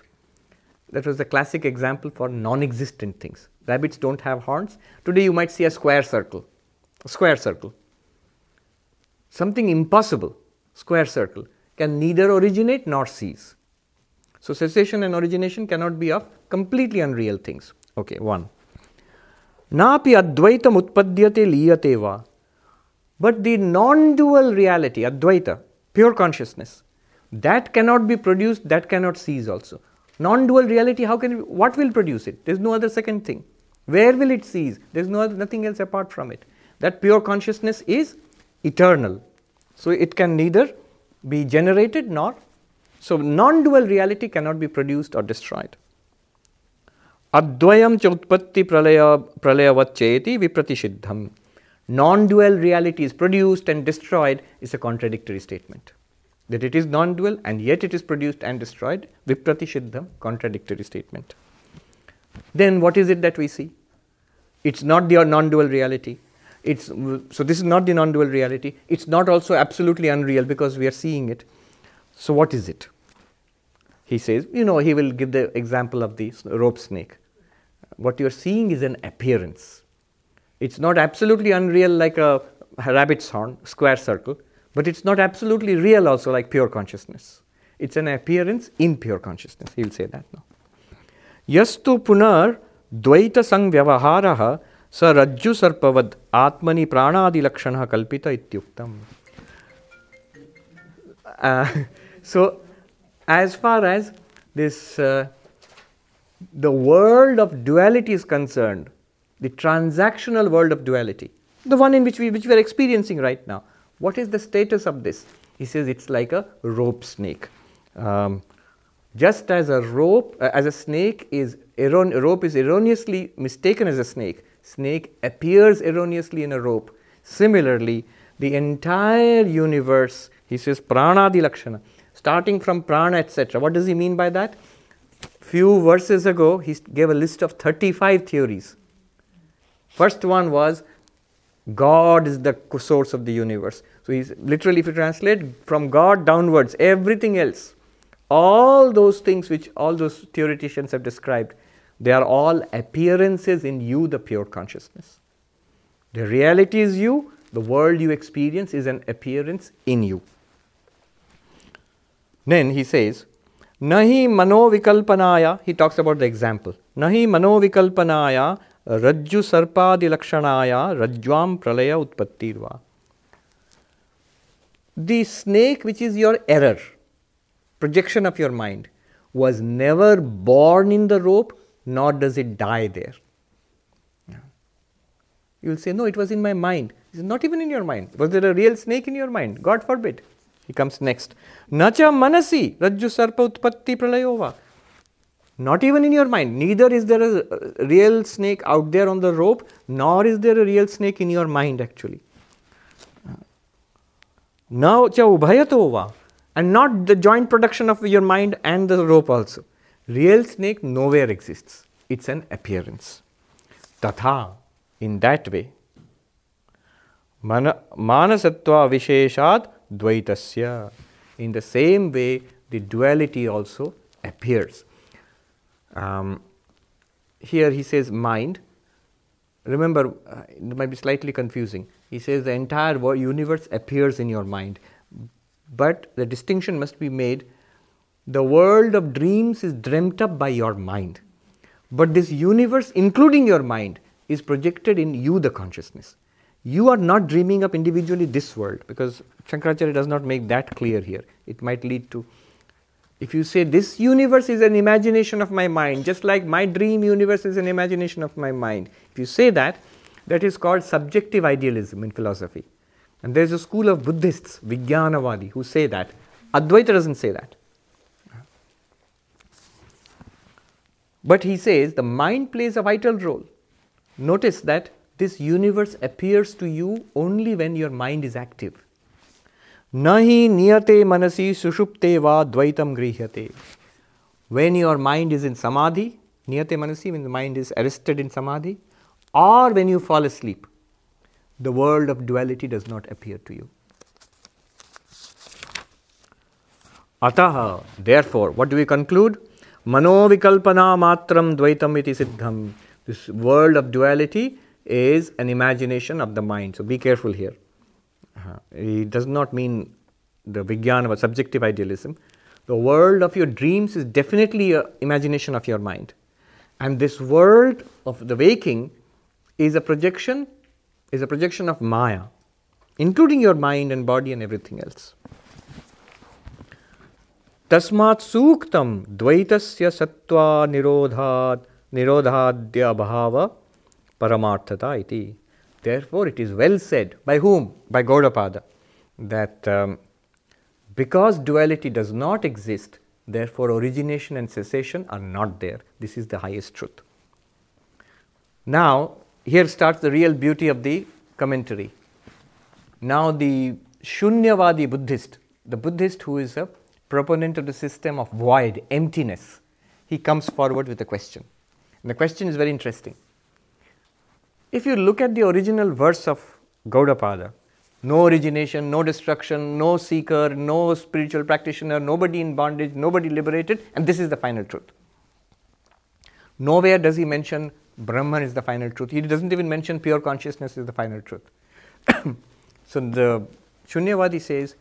That was the classic example for non existent things. Rabbits don't have horns. Today you might see a square circle. A square circle. Something impossible, square circle, can neither originate nor cease. So cessation and origination cannot be of completely unreal things. Okay, one. Napi advaitam utpadyate liyate va. But the non dual reality, advaita, pure consciousness, that cannot be produced, that cannot cease also. Non dual reality, how can what will produce it? There's no other second thing. Where will it cease? There's no nothing else apart from it. That pure consciousness is eternal. So it can neither be generated nor so non-dual reality cannot be produced or destroyed. Advayam utpatti pralaya pralayavacheti vipratishiddham. Non-dual reality is produced and destroyed is a contradictory statement that it is non dual and yet it is produced and destroyed, Vipratishiddham, contradictory statement. Then what is it that we see? It's not the non dual reality. It's, so this is not the non dual reality. It's not also absolutely unreal because we are seeing it. So what is it? He says, you know, he will give the example of the rope snake. What you're seeing is an appearance. It's not absolutely unreal like a rabbit's horn, square circle but it's not absolutely real, also, like pure consciousness. It's an appearance in pure consciousness. He will say that now. Yastu punar dvaita sangyavaharaha sa rajju sarpavad atmani pranadi lakshana kalpita ityuktam. Uh, so, as far as this uh, the world of duality is concerned, the transactional world of duality, the one in which we which we are experiencing right now, what is the status of this? He says it's like a rope snake. Um, just as a rope, uh, as a snake is erron- rope is erroneously mistaken as a snake, snake appears erroneously in a rope. Similarly, the entire universe, he says pranadi lakshana, starting from prana, etc. What does he mean by that? few verses ago, he gave a list of 35 theories. First one was God is the source of the universe. So he's literally, if you translate from God downwards, everything else, all those things which all those theoreticians have described, they are all appearances in you, the pure consciousness. The reality is you, the world you experience is an appearance in you. Then he says, Nahi manovikalpanaya, he talks about the example. Nahi manovikalpanaya रज्जु सर्पादि लक्षणाया रज्ज्वाम प्रलय उत्पत्ति the snake which is your error projection of your mind was never born in the rope not does it die there you will say no it was in my mind is not even in your mind was there a real snake in your mind god forbid he comes next न च मनसी रज्जु सर्प उत्पत्ति प्रलयो हुआ Not even in your mind. Neither is there a real snake out there on the rope, nor is there a real snake in your mind actually. Now ubhayatova. And not the joint production of your mind and the rope also. Real snake nowhere exists. It's an appearance. Tatha, in that way, manasatva visheshat dvaitasya. In the same way, the duality also appears. Um, here he says mind. Remember, uh, it might be slightly confusing. He says the entire universe appears in your mind. But the distinction must be made the world of dreams is dreamt up by your mind. But this universe, including your mind, is projected in you, the consciousness. You are not dreaming up individually this world because Shankaracharya does not make that clear here. It might lead to, if you say this universe is an imagination of my mind, just like my dream universe is an imagination of my mind, if you say that, that is called subjective idealism in philosophy. And there's a school of Buddhists, Vijnanavadi, who say that. Advaita doesn't say that. But he says the mind plays a vital role. Notice that this universe appears to you only when your mind is active. Nahi niyate manasi sushupte va dvaitam grihyate. When your mind is in samadhi, niyate manasi, when the mind is arrested in samadhi, or when you fall asleep, the world of duality does not appear to you. Ataha, therefore, what do we conclude? Manovikalpana matram dvaitam iti siddham. This world of duality is an imagination of the mind. So be careful here. Uh, it does not mean the Vijnana or subjective idealism. The world of your dreams is definitely an imagination of your mind. And this world of the waking is a projection, is a projection of Maya, including your mind and body and everything else. तस्मात् सूक्तं द्वैतस्य सत्त्वा निरोधात् निरोधाद्य अभाव paramarthata iti. Therefore, it is well said by whom? By Gaudapada that um, because duality does not exist, therefore origination and cessation are not there. This is the highest truth. Now, here starts the real beauty of the commentary. Now, the Shunyavadi Buddhist, the Buddhist who is a proponent of the system of void, emptiness, he comes forward with a question. And the question is very interesting. If you look at the original verse of Gaudapada, no origination, no destruction, no seeker, no spiritual practitioner, nobody in bondage, nobody liberated, and this is the final truth. Nowhere does he mention Brahman is the final truth. He doesn't even mention pure consciousness is the final truth. so the Shunyavadi says,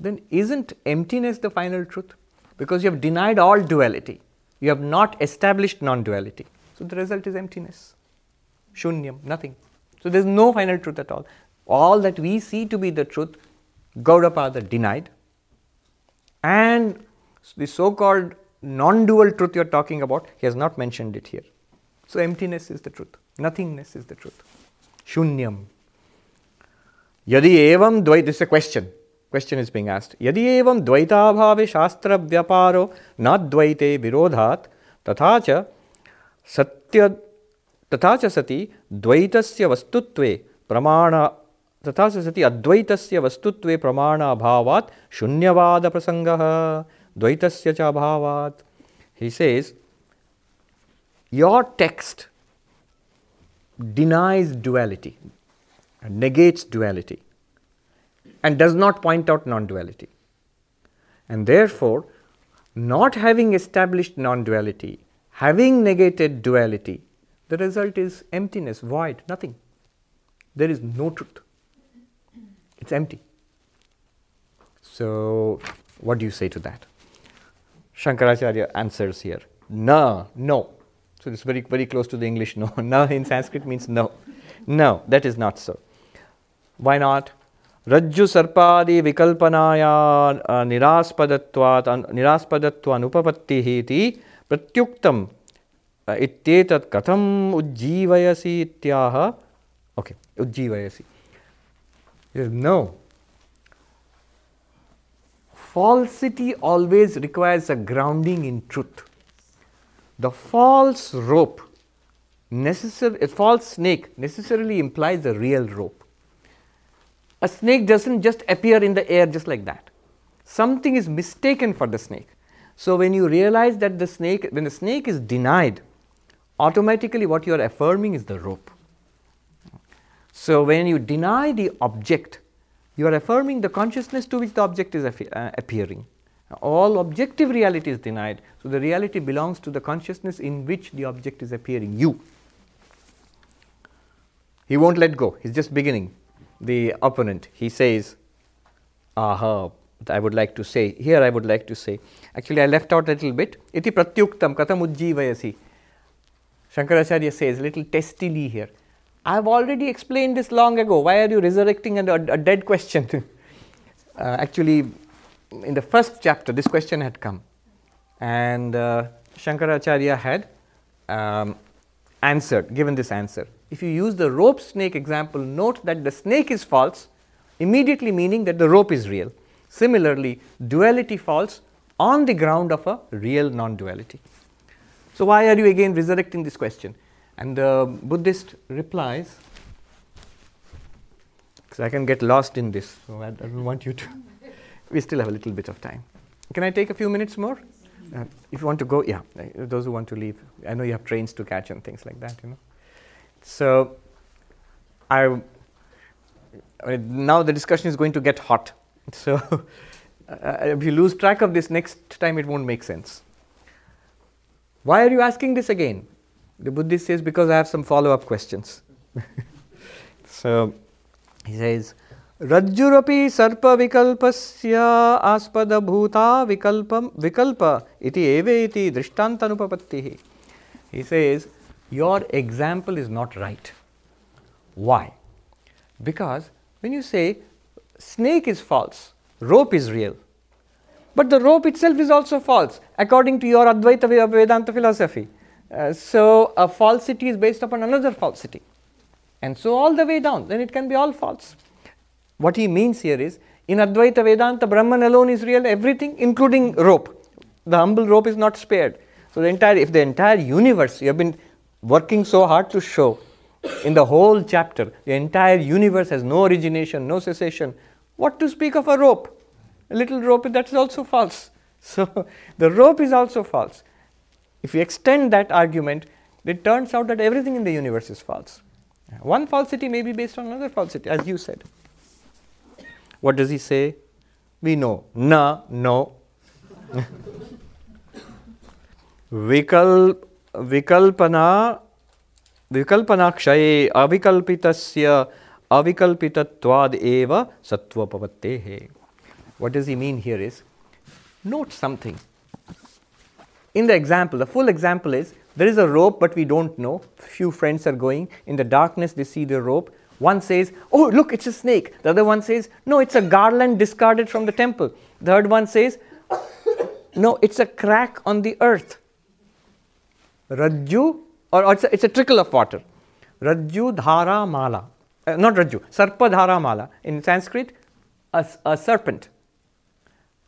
then isn't emptiness the final truth? Because you have denied all duality. You have not established non duality. So the result is emptiness. Shunyam, nothing. So there's no final truth at all. All that we see to be the truth, Gaudapada denied. And the so called non dual truth you're talking about, he has not mentioned it here. So emptiness is the truth, nothingness is the truth. Shunyam. Yadi evam dvait, this is a question. Question is being asked. Yadi evam dvaitabhave shastra vyaparo nadvaite virodhat tatha satya तथा च सति द्वैतस्य वस्तुत्वे प्रमाण तथा च सति अद्वैतस्य वस्तुत्वे प्रमाण अभावात् शून्यवाद प्रसंगः द्वैतस्य च अभावात् He says, Your text denies duality, negates duality, and does not point out non duality. And therefore, not having established non duality, having negated duality, the result is emptiness, void, nothing. There is no truth. It's empty. So, what do you say to that? Shankaracharya answers here Na, no. So, it's very, very close to the English no. Na in Sanskrit means no. No, that is not so. Why not? रज्जु सर्पादि विकल्पनाया निरास्पदत्वात् निरास्पदत्वानुपपत्तिः इति प्रत्युक्तम् इत्येतत् कथम् उज्जीवयसि इत्याह okay उज्जीवयसि no falsity always requires a grounding in truth. The false rope, necessary, a false snake necessarily implies a real rope. A snake doesn't just appear in the air just like that. Something is mistaken for the snake. So when you realize that the snake, when the snake is denied, automatically what you are affirming is the rope. So when you deny the object, you are affirming the consciousness to which the object is uh, appearing. All objective reality is denied, so the reality belongs to the consciousness in which the object is appearing, you. He won't let go, he's just beginning. The opponent, he says, Aha, I would like to say, here I would like to say, actually I left out a little bit, iti pratyuktam katam ujjivayasi. Shankaracharya says, a little testily here. I have already explained this long ago. Why are you resurrecting a, a dead question? uh, actually, in the first chapter, this question had come, and uh, Shankaracharya had um, answered, given this answer. If you use the rope snake example, note that the snake is false, immediately meaning that the rope is real. Similarly, duality false on the ground of a real non duality. So, why are you again resurrecting this question? And the Buddhist replies, because I can get lost in this, so I, don't want you to. we still have a little bit of time. Can I take a few minutes more? Uh, if you want to go, yeah, uh, those who want to leave. I know you have trains to catch and things like that, you know. So, I, mean, now the discussion is going to get hot. So, uh, if you lose track of this next time, it won't make sense. Why are you asking this again? The Buddhist says, because I have some follow up questions. so he says, रज्जुरपि सर्पविकल्पस्य आस्पदभूता विकल्पं विकल्प इति एव इति दृष्टान्तनुपपत्तिः He says, your example is not right. Why? Because when you say snake is false, rope is real, but the rope itself is also false according to your Advaita Vedanta philosophy. Uh, so a falsity is based upon another falsity. And so all the way down, then it can be all false. What he means here is in Advaita Vedanta, Brahman alone is real, everything, including rope. The humble rope is not spared. So the entire, if the entire universe, you have been working so hard to show in the whole chapter, the entire universe has no origination, no cessation. What to speak of a rope? a little rope, that is also false. So, the rope is also false. If you extend that argument, it turns out that everything in the universe is false. One falsity may be based on another falsity, as you said. What does he say? We know. Na, no. Vikal, vikalpana, vikalpanakshaye avikalpitasya avikalpitatvad eva satvapavatte what does he mean here is note something in the example, the full example is there is a rope, but we don't know. Few friends are going in the darkness, they see the rope. One says, Oh, look, it's a snake. The other one says, No, it's a garland discarded from the temple. The third one says, No, it's a crack on the earth. Rajju, or, or it's, a, it's, a, trickle of water. Rajju dhara mala. Uh, not Rajju, Sarpa dhara mala. In Sanskrit, a, a serpent.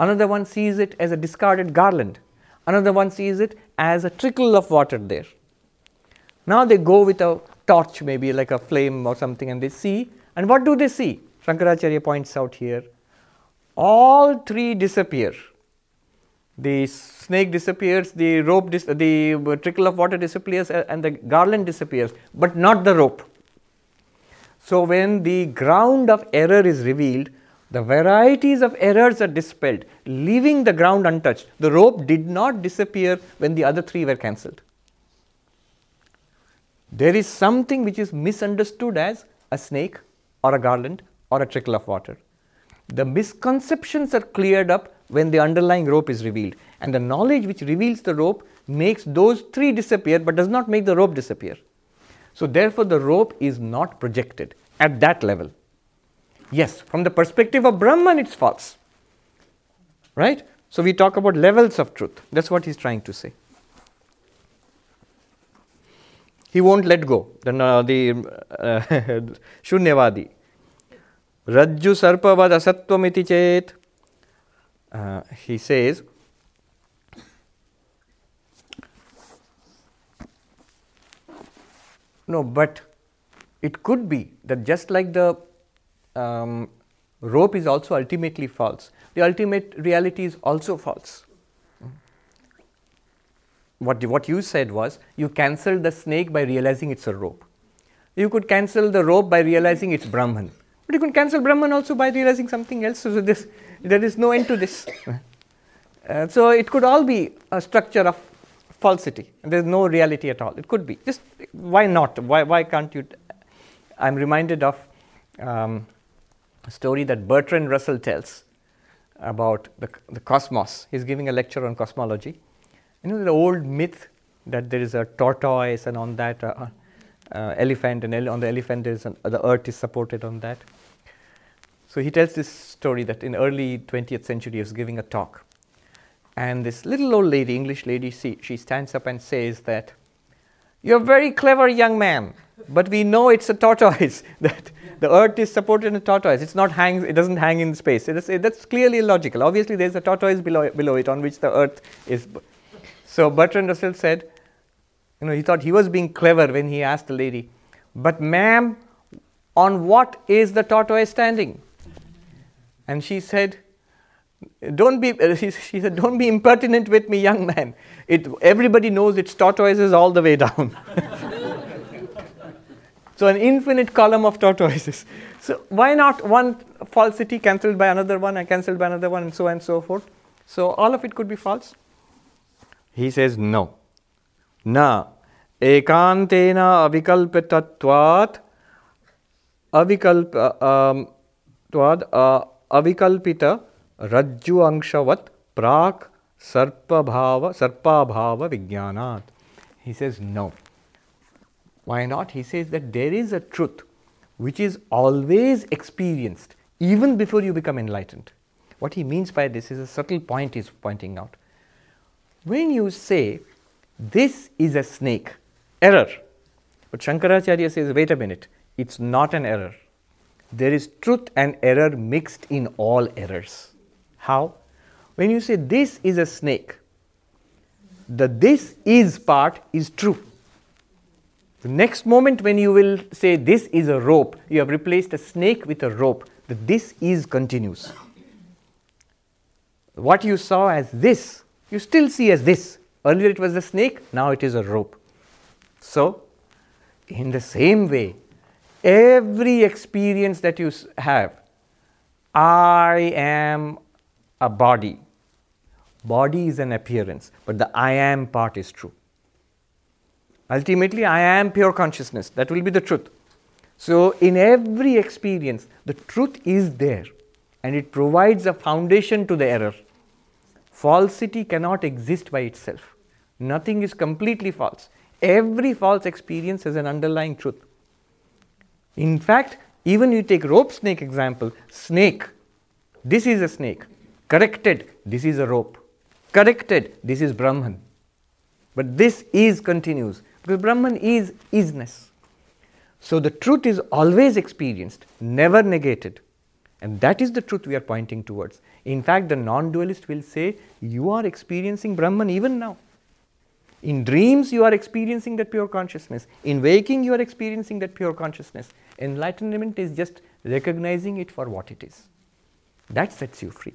Another one sees it as a discarded garland. Another one sees it as a trickle of water there. Now they go with a torch, maybe like a flame or something, and they see. And what do they see? Shankaracharya points out here all three disappear. the snake disappears, the rope, dis- the trickle of water disappears, and the garland disappears, but not the rope. So, when the ground of error is revealed, the varieties of errors are dispelled, leaving the ground untouched. The rope did not disappear when the other three were cancelled. There is something which is misunderstood as a snake or a garland or a trickle of water. The misconceptions are cleared up when the underlying rope is revealed, and the knowledge which reveals the rope makes those three disappear but does not make the rope disappear. So, therefore, the rope is not projected at that level. Yes, from the perspective of Brahman, it's false. Right? So, we talk about levels of truth. That's what he's trying to say. He won't let go. Then uh, the uh, Shunyavadi. Rajju sarpavad asattvamiti chet. Uh, he says, no, but it could be that just like the um, rope is also ultimately false, the ultimate reality is also false. What, what you said was you cancelled the snake by realizing it's a rope. You could cancel the rope by realizing it's Brahman. But you can cancel Brahman also by realizing something else. So this, there is no end to this. Uh, so it could all be a structure of falsity. There is no reality at all. It could be. Just why not? Why, why can't you? T- I'm reminded of um, a story that Bertrand Russell tells about the, the cosmos. He's giving a lecture on cosmology. You know the old myth that there is a tortoise and on that uh, uh, elephant and on the elephant there is an, the earth is supported on that. So he tells this story that in early 20th century he was giving a talk. And this little old lady, English lady, she, she stands up and says that, You're a very clever young man, but we know it's a tortoise, that the earth is supported in a tortoise. It's not hangs, it doesn't hang in space. It that's clearly illogical. Obviously, there's a tortoise below, below it on which the earth is. So Bertrand Russell said, you know, he thought he was being clever when he asked the lady, But ma'am, on what is the tortoise standing? And she said, don't be she, said don't be impertinent with me young man it everybody knows it's tortoises all the way down So an infinite column of tortoises. So why not one falsity cancelled by another one and cancelled by another one and so on and so forth? So all of it could be false. He says no. Na ekantena avikalpitatvat avikalp um, tvad avikalpita rajju angshavat prak sarpa bhava sarpa bhava vijnanat. He says no why not? He says that there is a truth which is always experienced even before you become enlightened. What he means by this is a subtle point he's pointing out. When you say this is a snake error. But shankaracharya says wait a minute it's not an error. There is truth and error mixed in all errors. How? When you say this is a snake, the this is part is true. The next moment, when you will say this is a rope, you have replaced a snake with a rope. The this is continues. What you saw as this, you still see as this. Earlier it was a snake, now it is a rope. So, in the same way, every experience that you have, I am a body. Body is an appearance, but the I am part is true. Ultimately, I am pure consciousness. That will be the truth. So, in every experience, the truth is there and it provides a foundation to the error. Falsity cannot exist by itself. Nothing is completely false. Every false experience has an underlying truth. In fact, even you take rope snake example, snake, this is a snake. Corrected, this is a rope. Corrected, this is Brahman. But this is continues Brahman is isness. So the truth is always experienced, never negated. And that is the truth we are pointing towards. In fact, the non dualist will say, You are experiencing Brahman even now. In dreams, you are experiencing that pure consciousness. In waking, you are experiencing that pure consciousness. Enlightenment is just recognizing it for what it is. That sets you free.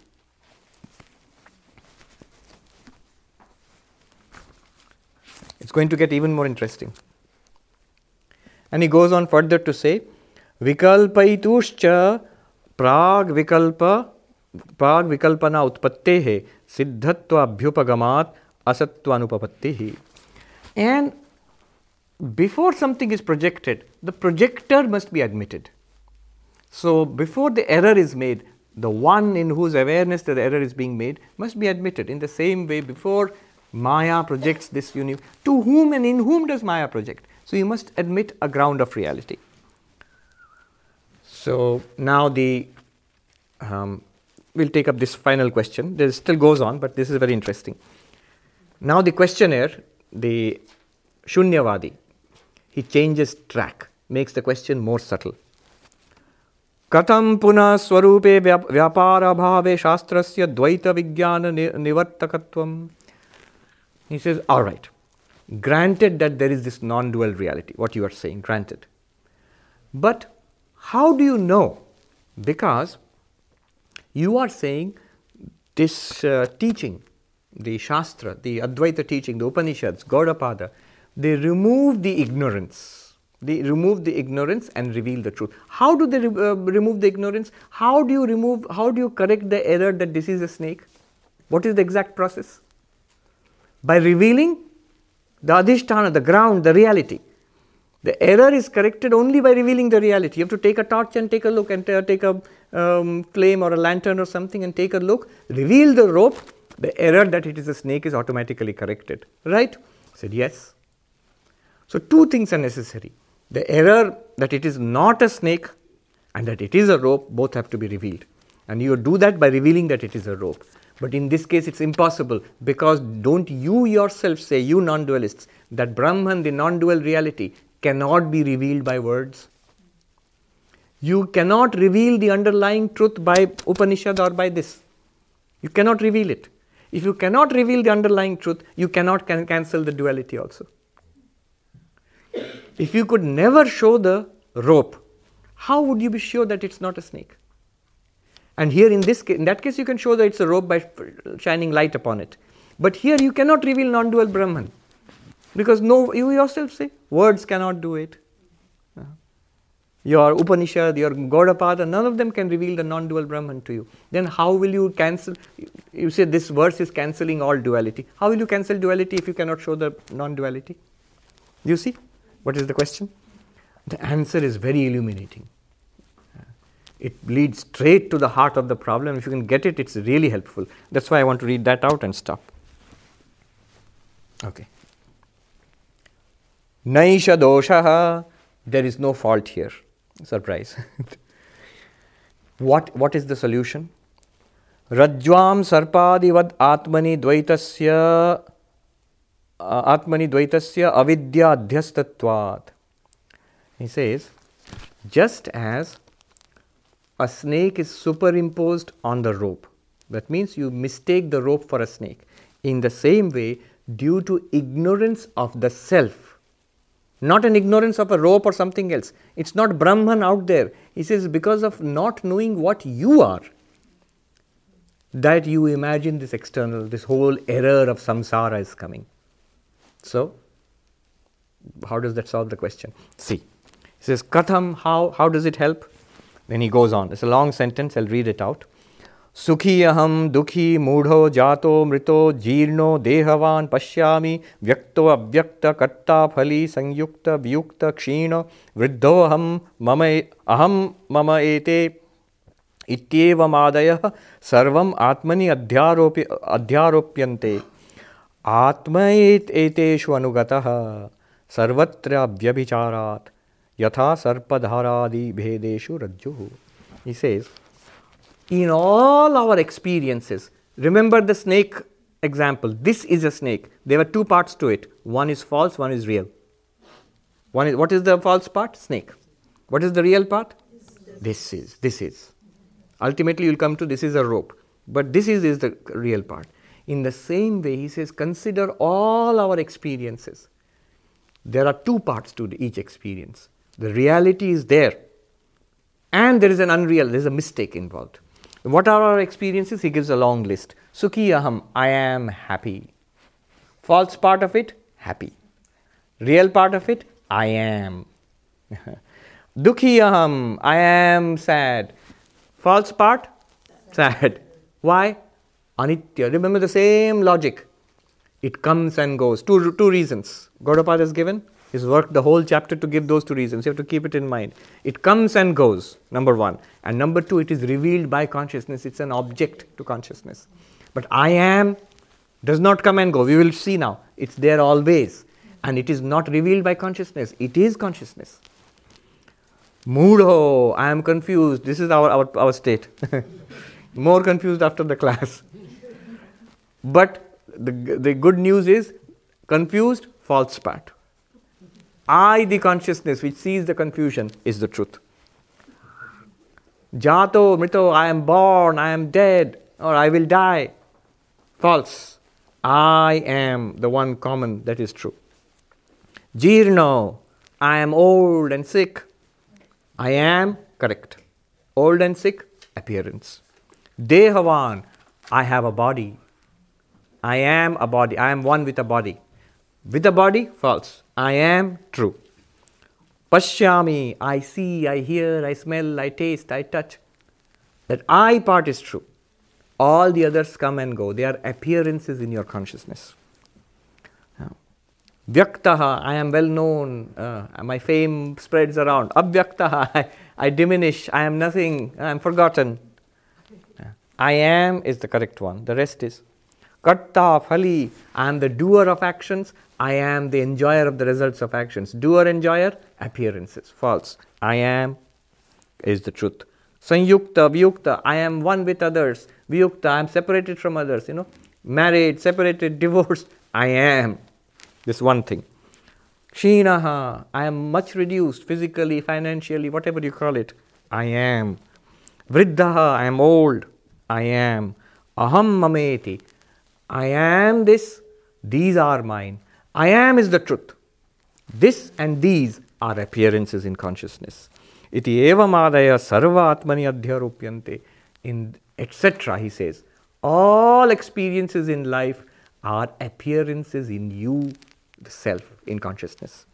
It's going to get even more interesting. And he goes on further to say, Vikalpaituscha prag vikalpa prag vikalpana utpattehe siddhatva abhyupagamat asatvanupapattihi. And before something is projected, the projector must be admitted. So before the error is made, the one in whose awareness the error is being made must be admitted. In the same way, before Maya projects this universe, to whom and in whom does Maya project? So you must admit a ground of reality. So now the um, we'll take up this final question. This still goes on, but this is very interesting. Now the questioner, the Shunyavadi, he changes track, makes the question more subtle. कथं पुनः स्वरूपे व्यापारभावे शास्त्रस्य द्वैतविज्ञान निवर्तकत्वम् he says, all right, granted that there is this non dual reality, what you are saying, granted. But how do you know? Because you are saying this uh, teaching, the Shastra, the Advaita teaching, the Upanishads, Gaudapada, they remove the ignorance they remove the ignorance and reveal the truth. How do they re- uh, remove the ignorance? How do you remove, how do you correct the error that this is a snake? What is the exact process? By revealing the adhisthana, the ground, the reality. The error is corrected only by revealing the reality. You have to take a torch and take a look, and t- take a um, flame or a lantern or something and take a look, reveal the rope. The error that it is a snake is automatically corrected. Right? I said yes. So, two things are necessary the error that it is not a snake and that it is a rope both have to be revealed. And you do that by revealing that it is a rope. But in this case, it's impossible because don't you yourself say, you non dualists, that Brahman, the non dual reality, cannot be revealed by words? You cannot reveal the underlying truth by Upanishad or by this. You cannot reveal it. If you cannot reveal the underlying truth, you cannot can- cancel the duality also. If you could never show the rope, how would you be sure that it's not a snake? And here in this case, in that case, you can show that it's a rope by shining light upon it. But here you cannot reveal non-dual Brahman. Because no, you yourself say, words cannot do it. Uh, your Upanishad, your Gaudapada, none of them can reveal the non-dual Brahman to you. Then how will you cancel? You say this verse is cancelling all duality. How will you cancel duality if you cannot show the non-duality? You see? What is the question? The answer is very illuminating. It leads straight to the heart of the problem. If you can get it, it's really helpful. That's why I want to read that out and stop. Okay. Naisha dosha. There is no fault here. Surprise. what, what is the solution? Sarpadivad atmani dvaitasya uh, Atmani Dvaitasya Avidya Adhyastatvat. He says, just as a snake is superimposed on the rope, that means you mistake the rope for a snake. In the same way, due to ignorance of the self, not an ignorance of a rope or something else, it's not Brahman out there. He says, because of not knowing what you are, that you imagine this external, this whole error of samsara is coming. So, how does that solve the question? See, he says, Katham, how, how does it help? Then he goes on. It's a long sentence, I'll read it out. सुखी अहम दुखी मूढ़ो जातो मृतो जीर्णो देहवान पश्यामि व्यक्तो अव्यक्त कर्ता फली संयुक्त वियुक्त क्षीण वृद्धो अहम मम अहम मम एते इत्येवमादयः सर्वम् आत्मनि अध्यारोप्य अध्यारोप्यन्ते आत्म एतेषु अनुगतः सर्वत्र व्यभिचारात् Yatha sarpadharadi bhedeshu rajjuhu. He says, in all our experiences, remember the snake example. This is a snake. There were two parts to it. One is false, one is real. One is, what is the false part? Snake. What is the real part? This is. This is. Ultimately, you'll come to this is a rope. But this is, is the real part. In the same way, he says, consider all our experiences. There are two parts to each experience the reality is there, and there is an unreal, there is a mistake involved. What are our experiences? He gives a long list. Sukhi aham, I am happy. False part of it, happy. Real part of it, I am. Dukhi aham, I am sad. False part, sad. Why? Anitya. Remember the same logic. It comes and goes. Two, two reasons. Gaudapada has given. He's worked the whole chapter to give those two reasons. You have to keep it in mind. It comes and goes, number one. And number two, it is revealed by consciousness. It's an object to consciousness. But I am does not come and go. We will see now. It's there always. And it is not revealed by consciousness. It is consciousness. Moodho, I am confused. This is our, our, our state. More confused after the class. But the, the good news is confused, false part. I, the consciousness which sees the confusion, is the truth. Jato, mrito, I am born, I am dead, or I will die. False. I am the one common that is true. Jirno, I am old and sick. I am correct. Old and sick, appearance. Dehavan, I have a body. I am a body. I am one with a body. With a body, false. I am true. Pashyami, I see, I hear, I smell, I taste, I touch. That I part is true. All the others come and go. They are appearances in your consciousness. Vyaktaha, I am well known, uh, my fame spreads around. Abhyaktaha, I, I diminish, I am nothing, I am forgotten. I am is the correct one, the rest is. Karta, Phali, I am the doer of actions, I am the enjoyer of the results of actions. Doer, enjoyer, appearances. False. I am is the truth. Sanyukta, Vyukta, I am one with others. Vyukta, I am separated from others. You know, married, separated, divorced. I am this one thing. Kshinaha, I am much reduced physically, financially, whatever you call it. I am. Vriddhaha, I am old. I am. Aham mameti, I am this, these are mine. I am is the truth. This and these are appearances in consciousness. Iti evamadaya sarva atmani adhyarupyante. In etc. he says, all experiences in life are appearances in you the self in consciousness.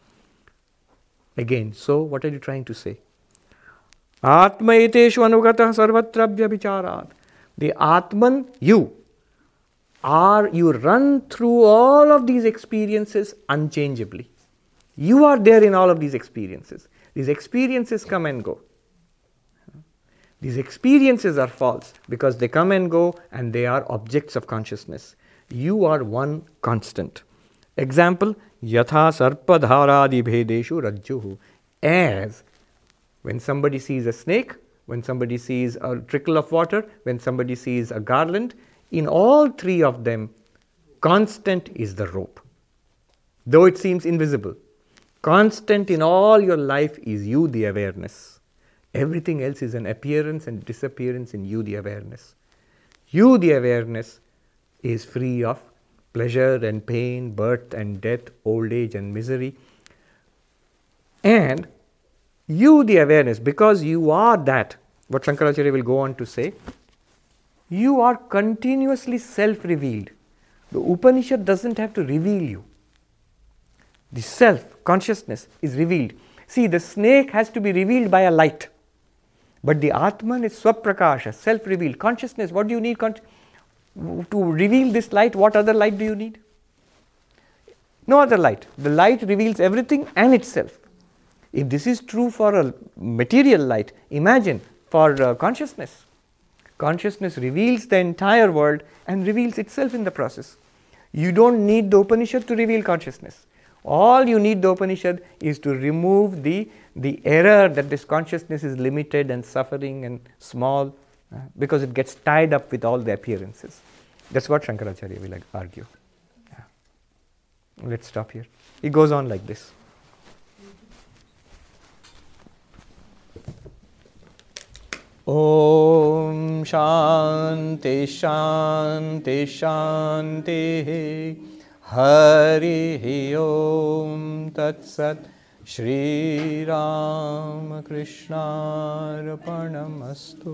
Again, so what are you trying to say? Atma eteshu anugatah sarvatra vyabhicharat. The Atman, you, are you run through all of these experiences unchangeably. You are there in all of these experiences. These experiences come and go. These experiences are false because they come and go and they are objects of consciousness. You are one constant. Example, yatha sarpa, sarpadharadi bhedeshu rajjuhu. As when somebody sees a snake, when somebody sees a trickle of water, when somebody sees a garland, in all three of them, constant is the rope. Though it seems invisible, constant in all your life is you, the awareness. Everything else is an appearance and disappearance in you, the awareness. You, the awareness, is free of pleasure and pain, birth and death, old age and misery. And you, the awareness, because you are that, what Shankaracharya will go on to say, you are continuously self revealed. The Upanishad doesn't have to reveal you. The self, consciousness, is revealed. See, the snake has to be revealed by a light. But the Atman is Swaprakasha, self revealed. Consciousness, what do you need? Con- to reveal this light, what other light do you need? No other light. The light reveals everything and itself. If this is true for a material light, imagine for uh, consciousness. Consciousness reveals the entire world and reveals itself in the process. You don't need the Upanishad to reveal consciousness. All you need the Upanishad is to remove the, the error that this consciousness is limited and suffering and small uh, because it gets tied up with all the appearances. That's what Shankaracharya will argue. Yeah. Let's stop here. He goes on like this. ॐ शान्ति शान्ति शान्तिः हरिः ॐ तत्सत् श्रीरामकृष्णार्पणमस्तु।